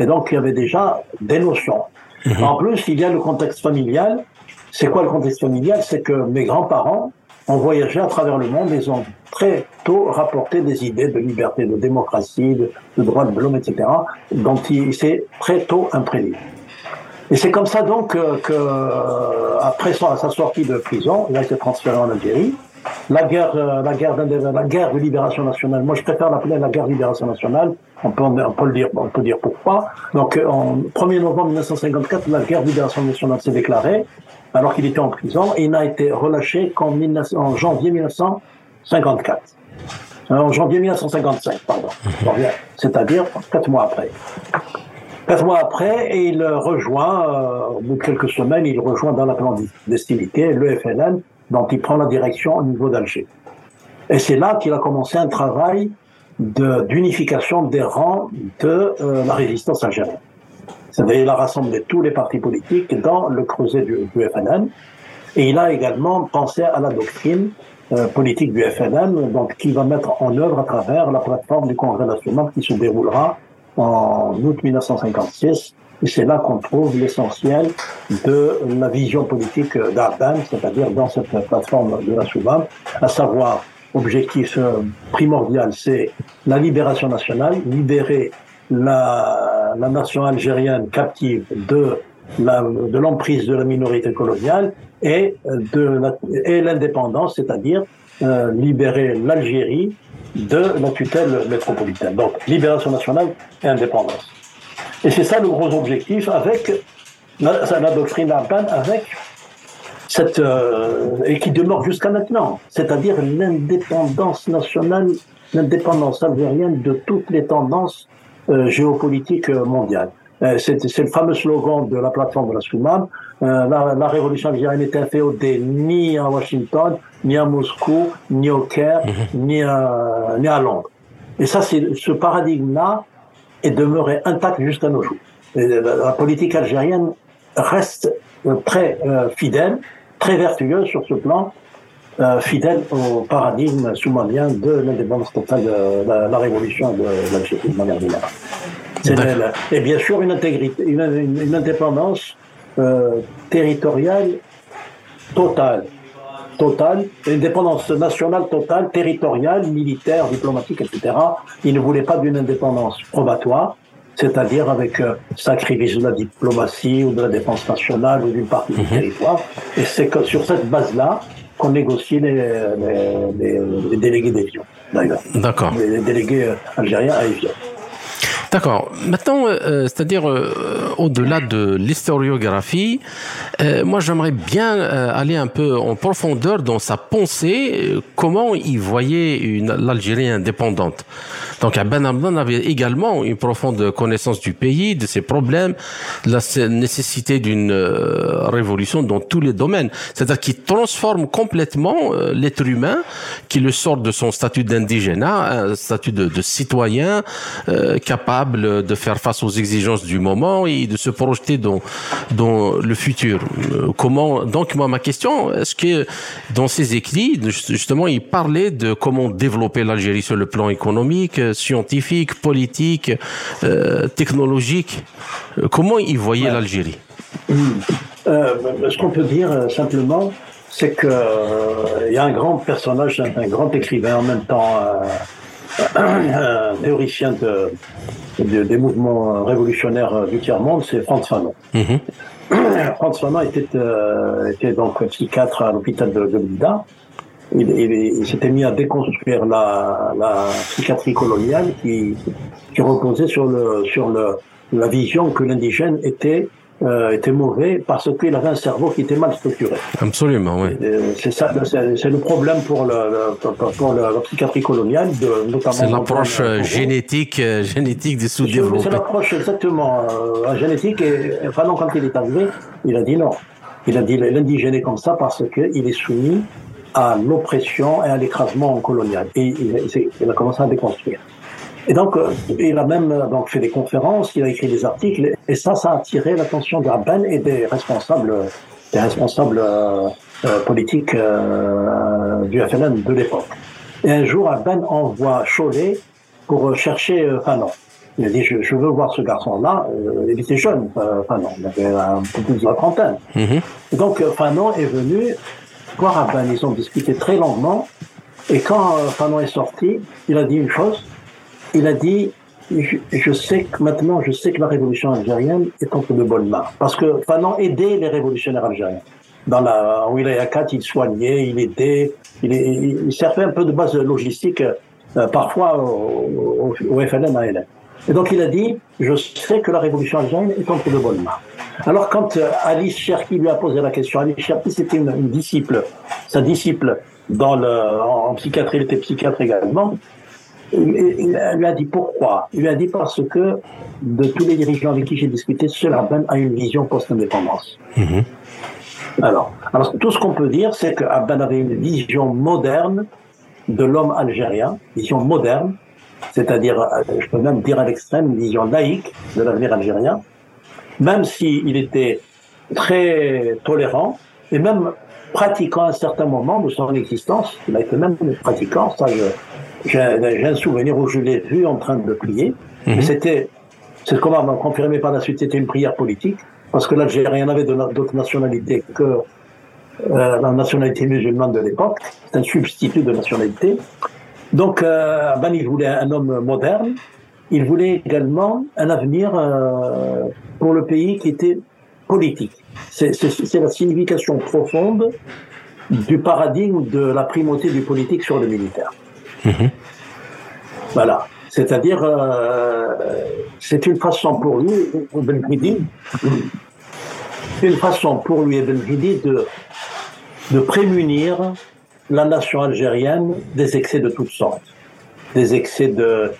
Et donc il y avait déjà des notions. Mhm. En plus, il y a le contexte familial. C'est quoi le contexte familial? C'est que mes grands-parents ont voyagé à travers le monde, ils ont très tôt rapporté des idées de liberté, de démocratie, de, de droit de l'homme, etc., dont il s'est très tôt imprégné. Et c'est comme ça donc que, après sa sortie de prison, il a été transféré en Algérie. la guerre, euh, la guerre, de, libération nationale. Moi, je préfère l'appeler la guerre de libération nationale. On peut, on peut le dire, on peut dire pourquoi. Donc, euh, en 1er novembre 1954, la guerre de libération nationale s'est déclarée, alors qu'il était en prison, et il n'a été relâché qu'en en janvier 1954. Euh, en janvier 1955, pardon. C'est-à-dire quatre mois après. Quatre mois après, il rejoint, euh, au bout de quelques semaines, il rejoint dans la clandestinité le FLN, dont il prend la direction au niveau d'Alger. Et c'est là qu'il a commencé un travail d'unification des rangs de euh, la résistance algérienne. C'est-à-dire, il a rassemblé tous les partis politiques dans le creuset du, du FLN, et il a également pensé à la doctrine euh, politique du FLN, donc qui va mettre en œuvre à travers la plateforme du Congrès national qui se déroulera en août 1956. Et c'est là qu'on trouve l'essentiel de la vision politique d'Ardan, c'est-à-dire dans cette plateforme de la Soubam, à savoir, objectif euh, primordial, c'est la libération nationale, libérer la, nation algérienne captive de l'emprise de la minorité coloniale et de l'indépendance, c'est-à-dire euh, libérer l'Algérie de la tutelle métropolitaine. Donc, libération nationale et indépendance. Et c'est ça le gros objectif avec la, la doctrine Arban, avec cette, euh, et qui demeure jusqu'à maintenant, c'est-à-dire l'indépendance nationale, l'indépendance algérienne de toutes les tendances euh, géopolitiques mondiales. Euh, c'est le fameux slogan de la plateforme de la. Euh, la, la, révolution algérienne n'était inféodée ni à Washington, ni à Moscou, ni au Caire, mhm. ni, à, ni à Londres. Et ça, ce paradigme-là est demeuré intact jusqu'à nos jours. la, politique algérienne reste euh, très fidèle, très vertueuse sur ce plan, fidèle au paradigme soumalien de l'indépendance totale de la, la révolution de l'Algérie de manière générale. Et bien sûr, une intégrité, une, indépendance euh, territoriale totale. Totale, une indépendance nationale totale, territoriale, militaire, diplomatique, etc. Il ne voulait pas d'une indépendance probatoire, c'est-à-dire avec euh, sacrifice de la diplomatie ou de la défense nationale ou d'une partie du mhm. territoire. Et c'est que sur cette base-là qu'on négocie les, les, délégués d'Evian, d'ailleurs. D'accord. Les, délégués euh, algériens à Evian. D'accord. Maintenant, euh, euh, c'est-à-dire euh, au-delà de l'historiographie, moi j'aimerais bien aller un peu en profondeur dans sa pensée, comment il voyait l'Algérie indépendante. Donc Ben Abdan avait également une profonde connaissance du pays, de ses problèmes, de la nécessité d'une révolution dans tous les domaines. C'est-à-dire qu'il transforme complètement l'être humain, qui le sort de son statut d'indigénat, un statut de, de citoyen capable de faire face aux exigences du moment et de se projeter dans, dans le futur. Euh, comment, donc, moi, ma question, est-ce que dans ses écrits, justement, il parlait de comment développer l'Algérie sur le plan économique, scientifique, politique, euh, technologique? Euh, comment il voyait l'Algérie? ce qu'on peut dire simplement, c'est qu'il il y a un grand personnage, un, grand écrivain en même temps, un théoricien de, des mouvements révolutionnaires du tiers-monde, c'est Franz Fanon. Mhm. Franz Fanon était, euh, était donc psychiatre à l'hôpital de, de Il, il, s'était mis à déconstruire la, la psychiatrie coloniale qui, qui reposait sur, le, sur le, la vision que l'indigène était euh, était mauvais parce qu'il avait un cerveau qui était mal structuré. Absolument, oui. C'est ça, c'est le problème pour, le, pour la psychiatrie coloniale, de, notamment. C'est l'approche euh, génétique, euh, génétique des sous-développés. C'est l'approche exactement euh, génétique. Et enfin, non, quand il est arrivé, il a dit non. Il a dit l'indigène est comme ça parce qu'il est soumis à l'oppression et à l'écrasement colonial. Et il, il a commencé à déconstruire. Et donc, euh, il a même euh, donc fait des conférences, il a écrit des articles, et ça, ça a attiré l'attention d'Arben et des responsables, des responsables euh, politiques du FLN de l'époque. Et un jour, Arben envoie Cholet pour chercher Fanon. Il a dit, je, veux voir ce garçon-là. il était jeune, Fanon, il avait un peu plus de la trentaine. Mm-hmm. Donc, Fanon est venu voir Arben. Ils ont discuté très longuement. Et quand Fanon est sorti, il a dit une chose, il a dit je, sais que maintenant, je sais que la révolution algérienne est entre de bonnes mains. Parce que Fanon aidait les révolutionnaires algériens. dans la Wilaya 4, il soignait, il aidait, il, il, servait un peu de base logistique, euh, parfois au, au, FLN Et donc il a dit, je sais que la révolution algérienne est entre de bonnes mains. Alors quand euh, Alice Cherki lui a posé la question, Alice Cherki c'était une, disciple, sa disciple dans le, en, psychiatrie, il était psychiatre également, il, il, lui a dit pourquoi? Il lui a dit parce que de tous les dirigeants avec qui j'ai discuté, seul Abben a une vision post-indépendance. Mm-hmm. Alors, alors, tout ce qu'on peut dire, c'est que avait une vision moderne de l'homme algérien, vision moderne, c'est-à-dire, je peux même dire à l'extrême, une vision laïque de l'avenir algérien, même s'il était très tolérant et même pratiquant à un certain moment de son existence, il a été même pratiquant, ça j'ai un souvenir où je l'ai vu en train de prier, mm c'était, c'est comment m'a confirmé par la suite, c'était une prière politique, parce que l'Algérien n'avait d'autre nationalité que euh, la nationalité musulmane de l'époque. C'est un substitut de nationalité. Donc, euh, ben, il voulait un homme moderne. Il voulait également un avenir euh, pour le pays qui était politique. C'est la signification profonde du paradigme de la primauté du politique sur le militaire. Mmh. Voilà. C'est-à-dire, euh, c'est une façon pour lui, Ben une façon pour lui, Ben de, de prémunir la nation algérienne des excès de toutes sortes. Des excès de,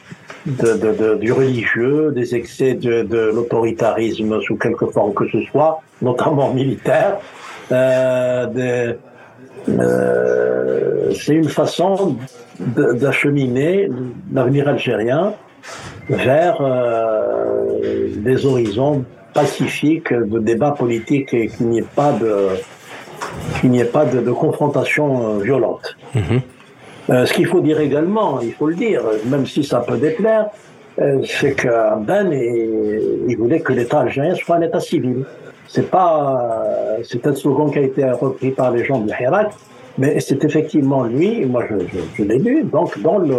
du religieux, des excès de, l'autoritarisme sous quelque forme que ce soit, notamment militaire. Euh, euh, c'est une façon d'acheminer l'avenir algérien vers euh, des horizons pacifiques de débat politique et qu'il n'y ait pas de qu'il n'y ait pas de, confrontation euh, violente. Mhm. Euh, ce qu'il faut dire également, il faut le dire, même si ça peut déplaire, c'est que Ben il voulait que l'État algérien soit un État civil. C'est pas, c'est un slogan qui a été repris par les gens de Hirak, mais c'est effectivement lui, moi je, je, l'ai lu, donc dans le,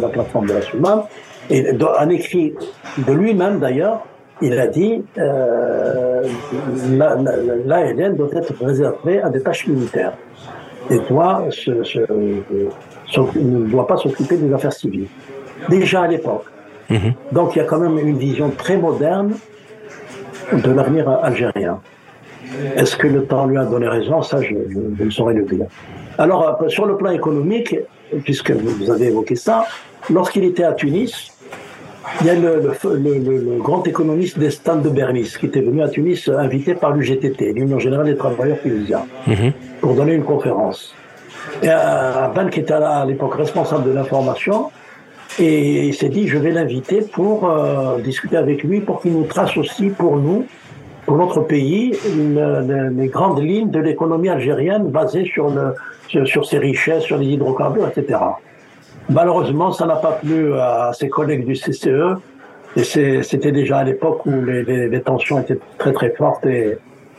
la plateforme de la Soumam, et dans un écrit de lui-même d'ailleurs, il a dit euh, l'ALN doit être réservé à des tâches militaires et doit se, se, ne doit pas s'occuper des affaires civiles. Déjà à l'époque. Mhm. Donc il y a quand même une vision très moderne de l'avenir algérien. Est-ce que le temps lui a donné raison? Ça, je, ne saurais le dire. Alors, euh, sur le plan économique, puisque vous avez évoqué ça, lorsqu'il était à Tunis, il y a le, le, grand économiste d'Estan de Bernis qui était venu à Tunis invité par l'UGTT, l'Union Générale des Travailleurs Tunisiens, mhm. pour donner une conférence. Et Abban, qui était à l'époque responsable de l'information, et il s'est dit, je vais l'inviter pour euh, discuter avec lui, pour qu'il nous trace aussi pour nous pour notre pays les grandes lignes de l'économie algérienne basée sur, le, sur, ses richesses, sur les hydrocarbures, etc. Malheureusement, ça n'a pas plu à ses collègues du CCE, et c'était déjà à l'époque où les, tensions étaient très très fortes, et,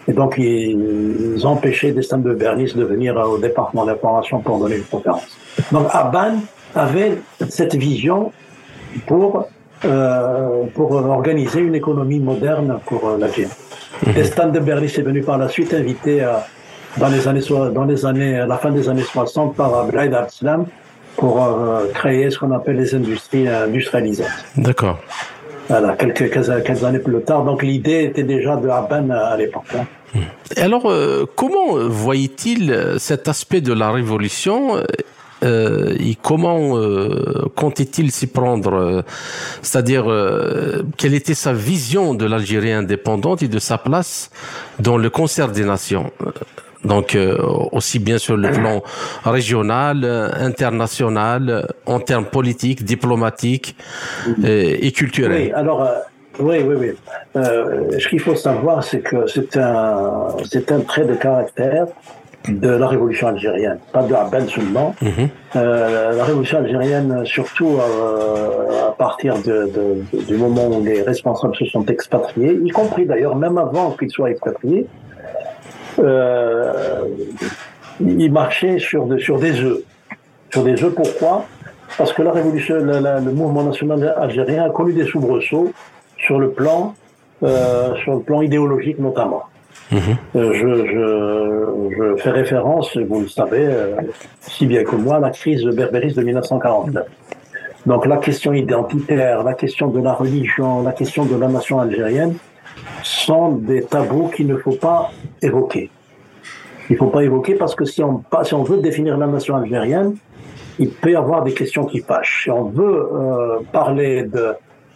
donc ils, empêché Destin de Bernis de venir au département d'information pour donner une conférence. Donc Abban avait cette vision pour, euh, pour organiser une économie moderne pour euh, l'Algérie. Destin de Berlis est venu par la suite invité à, dans les années dans les années à la fin des années 60 par Abdelhaïd Abslam pour euh, créer ce qu'on appelle les industries industrialisées. D'accord. Voilà, quelques, quelques, années plus tard. Donc l'idée était déjà de Aben à l'époque. Hein. Alors, euh, comment voyait-il euh, cet aspect de la révolution euh, comment euh, comptait-il s'y prendre euh, C'est-à-dire, quelle était sa vision de l'Algérie indépendante et de sa place dans le concert des nations? Donc aussi bien sur le plan régional, international, en termes politiques, diplomatiques et, et culturels. Oui, alors oui, oui, oui. ce qu'il faut savoir, c'est que c'est un c'est un trait de caractère de la révolution algérienne, pas de Abel seulement. Mhm. euh, la révolution algérienne, surtout euh, à partir de, de, du moment où les responsables se sont expatriés, y compris d'ailleurs même avant qu'ils soient expatriés, euh, ils marchaient sur, de, sur des œufs. Sur des œufs, pourquoi? Parce que la révolution, le mouvement national algérien a connu des soubresauts sur le plan, euh, sur le plan idéologique notamment. Euh, je, fais référence, vous le savez, euh, si bien que moi, à la crise berbériste de 1949. Donc la question identitaire, la question de la religion, la question de la nation algérienne sont des tabous qu'il ne faut pas évoquer. Il ne faut pas évoquer parce que si on, si on veut définir la nation algérienne, il peut y avoir des questions qui fâchent. Si on veut euh, parler de,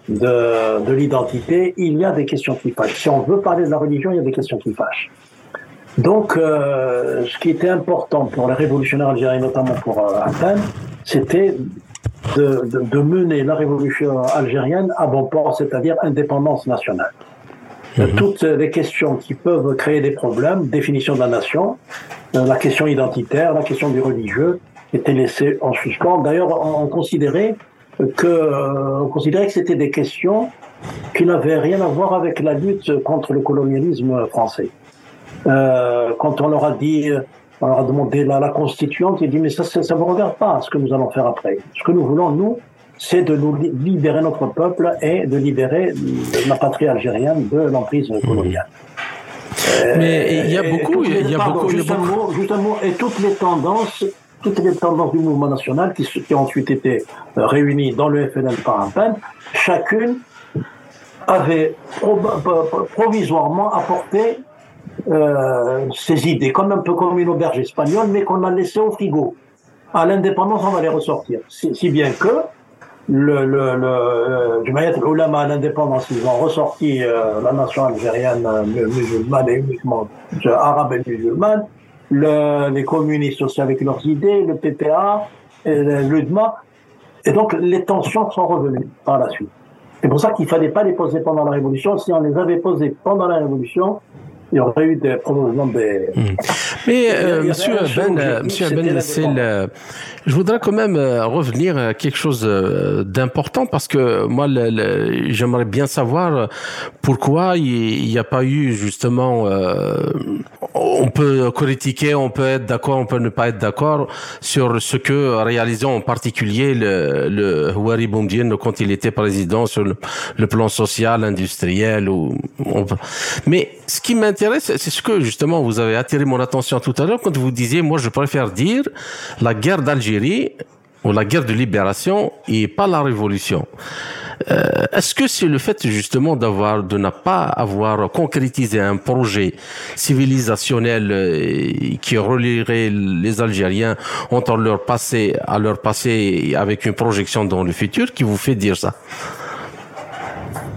de, de l'identité, il y a des questions qui fâchent. Si on veut parler de la religion, il y a des questions qui fâchent. Donc, euh, ce qui était important pour les révolutionnaires algériens, notamment pour euh, c'était de, de, de, mener la révolution algérienne à bon port, c'est-à-dire indépendance nationale. Mhm. Toutes les questions qui peuvent créer des problèmes, définition de la nation, euh, la question identitaire, la question du religieux, étaient laissées en suspens. D'ailleurs, on, considérait que, euh, on considérait que c'était des questions qui n'avaient rien à voir avec la lutte contre le colonialisme français. Euh, quand on leur a dit, on leur a demandé la, la constituante, ils dit mais ça, ça, ne vous regarde pas ce que nous allons faire après. Ce que nous voulons nous, c'est de nous libérer notre peuple et de libérer la patrie algérienne de l'emprise coloniale. Mais il y a beaucoup, il y a beaucoup, juste un mot, et toutes les tendances, toutes les tendances du mouvement national qui, ont ensuite été euh, réunies dans le FNL par un PEN, chacune avait provisoirement apporté euh, ses idées, comme un peu comme une auberge espagnole, mais qu'on a laissé au frigo. À l'indépendance, on va les ressortir. Si bien que le, le, Jumayat ulama à l'indépendance, ils ont ressorti euh, la nation algérienne euh, musulmane et uniquement arabe et musulmane, le, les communistes aussi avec leurs idées, le PPA, l'UDMA, et donc les tensions sont revenues par la suite. C'est pour ça qu'il fallait pas les poser pendant la Révolution. Si on les avait posées pendant la Révolution, il y aurait eu des, probablement des. Hmm. Mais euh, Monsieur Ben, Monsieur Ben, c'est le. Je voudrais quand même euh, revenir à quelque chose euh, d'important parce que moi, j'aimerais bien savoir pourquoi il n'y a pas eu justement. Euh, on peut critiquer, on peut être d'accord, on peut ne pas être d'accord sur ce que réalisait en particulier le, le Houari Boumdien quand il était président sur le, le plan social, industriel. Ou, Mais ce qui m'intéresse, c'est ce que justement vous avez attiré mon attention tout à l'heure quand vous disiez, moi je préfère dire la guerre d'Algérie ou la guerre de libération et pas la révolution. Euh, Est-ce que c'est le fait justement de ne pas avoir concrétisé un projet civilisationnel euh, qui relierait les Algériens entre leur passé à leur passé avec une projection dans le futur qui vous fait dire ça?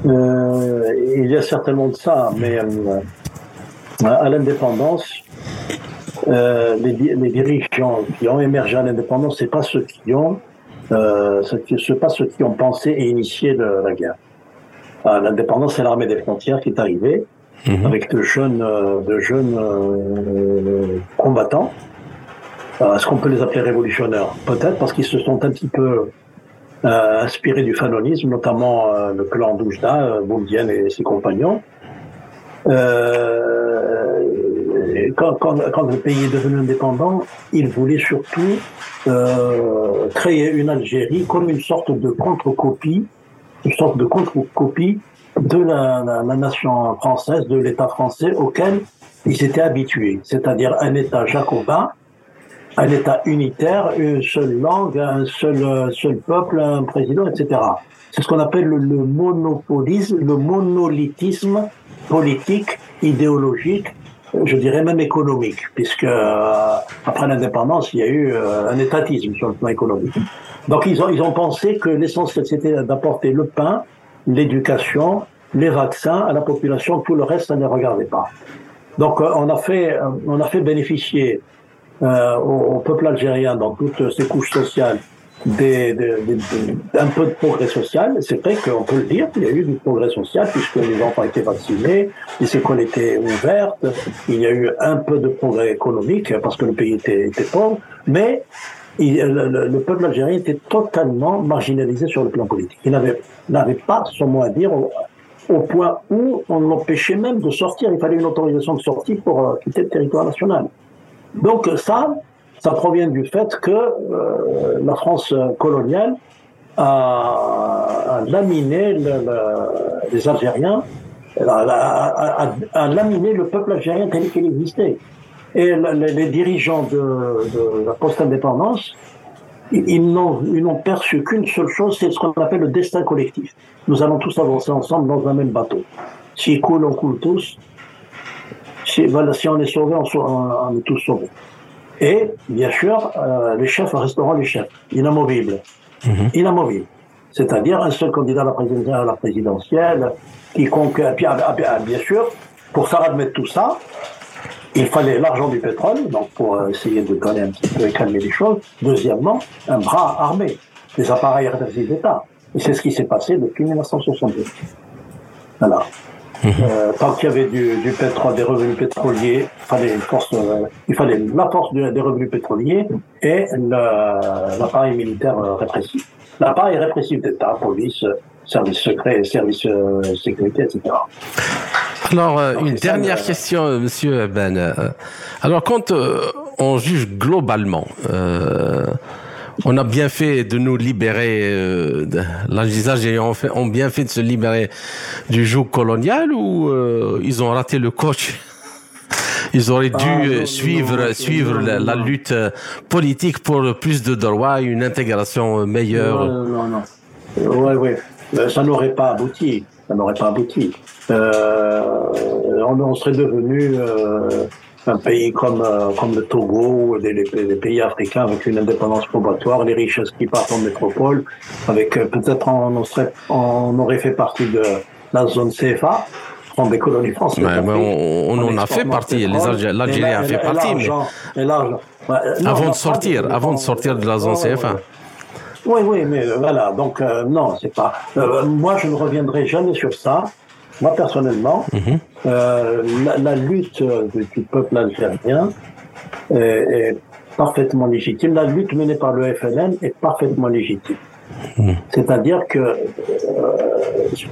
Euh, Il y a certainement de ça, mais à l'indépendance, les, les, dirigeants qui ont émergé à l'indépendance, c'est pas ceux qui ont, euh, c'est pas ceux qui ont pensé et initié la guerre. Euh, l'indépendance, c'est l'armée des frontières qui est arrivée mhm. avec de jeunes, euh, de jeunes euh, combattants. Est-ce qu'on peut les appeler révolutionnaires? Peut-être parce qu'ils se sont un petit peu inspirés du fanonisme, notamment le clan d'Oujda, Boumdienne et ses compagnons. Euh, quand, le pays est devenu indépendant, il voulait surtout euh, créer une Algérie comme une sorte de contre-copie, une sorte de contre-copie de la, nation française, de l'État français auquel ils étaient habitués, c'est-à-dire un État jacobin, un État unitaire, une seule langue, un seul, seul peuple, un président, etc. C'est ce qu'on appelle le, le monopolisme, le monolithisme politique, idéologique, je dirais même économique, puisque euh, après l'indépendance, il y a eu euh, un étatisme sur le plan économique. Donc ils ont, ils ont pensé que l'essentiel c'était d'apporter le pain, l'éducation, les vaccins à la population, tout le reste, ça ne regardait pas. Donc euh, on a fait, on a fait bénéficier au, peuple algérien dans toutes ses couches sociales un peu de progrès social. C'est vrai qu'on peut le dire, il y a eu du progrès social puisque les enfants étaient vaccinés, les écoles étaient ouvertes, il y a eu un peu de progrès économique parce que le pays était, pauvre, mais le, le, peuple algérien était totalement marginalisé sur le plan politique. Il n'avait, pas son mot à dire au, au point où on l'empêchait même de sortir. Il fallait une autorisation de sortie pour euh, quitter le territoire national. Donc ça, ça provient du fait que euh, la France coloniale a, laminé le, le, les Algériens a, laminé le peuple algérien tel qu'il existait. Et les, dirigeants de, la post-indépendance, ils n'ont perçu qu'une seule chose, c'est ce qu'on appelle le destin collectif. Nous allons tous avancer ensemble dans un même bateau. S'il coule, on coule tous. Si on est sauvé, on, est tous sauvés. Et, bien sûr, euh, les chefs resteront les chefs, inamovibles. Mhm. Inamovibles. C'est-à-dire un seul candidat à la présidentielle, quiconque. bien sûr, pour faire admettre tout ça, il fallait l'argent du pétrole, donc pour euh, essayer de un petit peu calmer les choses. Deuxièmement, un bras armé, des appareils répressifs d'État. Et c'est ce qui s'est passé depuis 1962. Voilà. Mhm. Euh, tant qu'il y avait du, du, pétrole, des revenus pétroliers, il fallait, une force, euh, il fallait la force des revenus pétroliers et l'appareil militaire répressif. L'appareil répressif d'État, police, services secrets, services euh, sécurité, etc. Alors, euh, une dernière question, euh, Monsieur Ben. Alors, quand on juge globalement, on a bien fait de nous libérer, de, et ont, ont bien fait de se libérer du joug colonial ou ils ont raté le coach? Ils auraient dû ah, suivre suivre la, lutte politique pour plus de droits, une intégration meilleure. Non, non, non. Ouais, ouais. Euh, ça n'aurait pas abouti. Ça n'aurait pas abouti. Euh, on, serait devenu euh, un pays comme, euh, comme le Togo, des, les, pays africains avec une indépendance probatoire, les richesses qui partent en métropole, avec peut-être on, on aurait fait partie de la zone CFA, des colonies françaises. on, on, en a fait partie, l'Algérie a fait partie, mais, avant de sortir, avant de sortir de la zone CFA. Oui, oui, mais euh, voilà, donc euh, non, c'est pas. Euh, moi, je ne reviendrai jamais sur ça. Moi, personnellement, mhm. la, lutte du, peuple algérien est, parfaitement légitime. La lutte menée par le FLN est parfaitement légitime. Mhm. C'est-à-dire que,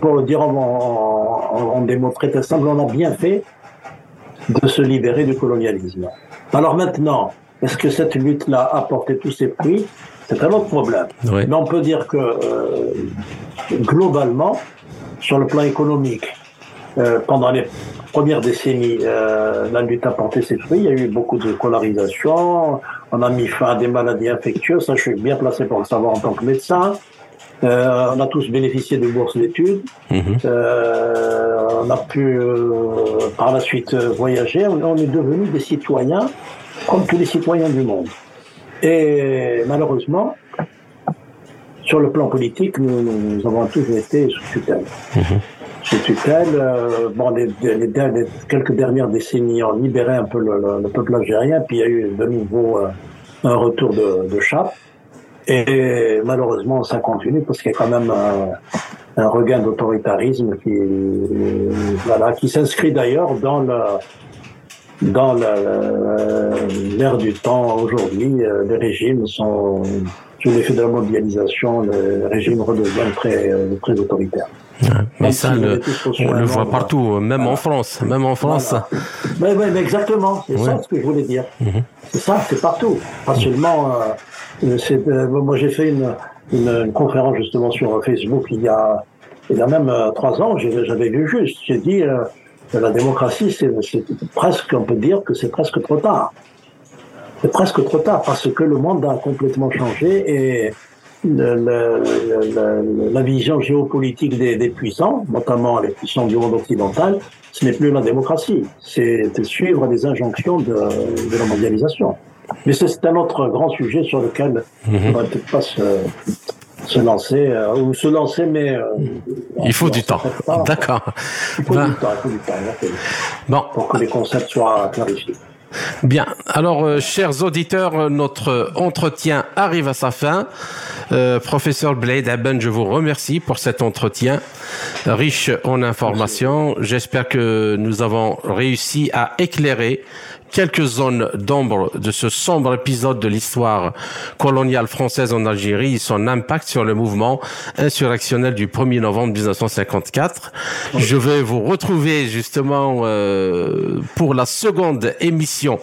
pour dire en, des mots très simples, on a bien fait de se libérer du colonialisme. Alors maintenant, est-ce que cette lutte-là a porté tous ses fruits? C'est un autre problème. Mais on peut dire que euh, globalement, sur le plan économique, euh, pendant les premières décennies, euh, la lutte a porté ses fruits. Il y a eu beaucoup de scolarisation. On a mis fin à des maladies infectieuses. Ça, je suis bien placé pour le savoir en tant que médecin. on a tous bénéficié de bourses d'études. Mhm. on a pu par la suite voyager. On est devenus des citoyens comme tous les citoyens du monde. Et malheureusement, sur le plan politique, nous, avons tous été sous tutelle. Mhm. Sous tutelle, euh, bon, les, quelques dernières décennies ont libéré un peu le, peuple algérien, puis il y a eu de nouveau euh, un retour de, de chape. Et malheureusement, ça continue parce qu'il y a quand même un, regain d'autoritarisme qui, voilà, qui s'inscrit d'ailleurs dans le, dans l'ère du temps aujourd'hui, euh, les régimes sont sous l'effet de la mondialisation, le régime redevient très, euh, très autoritaire. mais ça, on le voit partout, même en France, même en France. Mais, mais, exactement, c'est ça ce que je voulais dire. Mhm. C'est ça, c'est partout. Pas seulement. Euh, moi, j'ai fait une, une, conférence justement sur Facebook il y a, il y a même trois ans. J'avais vu juste. J'ai dit la démocratie, c'est presque, on peut dire que c'est presque trop tard. C'est presque trop tard parce que le monde a complètement changé et la vision géopolitique des, puissants, notamment les puissants du monde occidental, ce n'est plus la démocratie, c'est de suivre des injonctions de, la mondialisation. Mais c'est un autre grand sujet sur lequel mhm. on ne va peut-être pas se, se lancer, euh, ou se lancer, mais... Euh, il faut du temps. D'accord. Il faut du ben. temps, il faut du temps. Bon. Pour que les concepts soient clarifiés. Bien. Alors, euh, chers auditeurs, notre entretien arrive à sa fin. professeur Blade Eben, je vous remercie pour cet entretien riche en informations. J'espère que nous avons réussi à éclairer quelques zones d'ombre de ce sombre épisode de l'histoire coloniale française en Algérie et son impact sur le mouvement insurrectionnel du 1er novembre 1954. Je vais vous retrouver justement euh, pour la seconde émission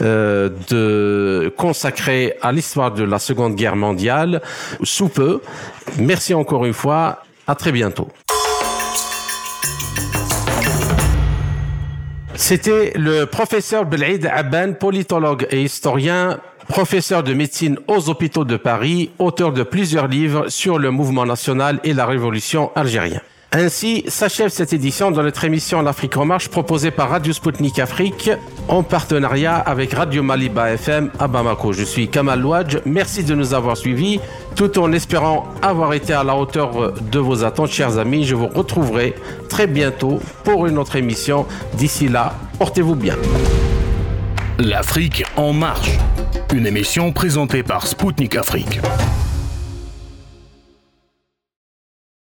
euh, de consacrée à l'histoire de la Seconde Guerre mondiale sous peu. Merci encore une fois. À très bientôt. C'était le professeur Belhaïd Abban, politologue et historien, professeur de médecine aux hôpitaux de Paris, auteur de plusieurs livres sur le mouvement national et la révolution algérienne. Ainsi s'achève cette édition de notre émission L'Afrique en marche proposée par Radio Sputnik Afrique en partenariat avec Radio Maliba FM à Bamako. Je suis Kamal Louadj. Merci de nous avoir suivis tout en espérant avoir été à la hauteur de vos attentes, chers amis. Je vous retrouverai très bientôt pour une autre émission. D'ici là, portez-vous bien. L'Afrique en marche. Une émission présentée par Sputnik Afrique.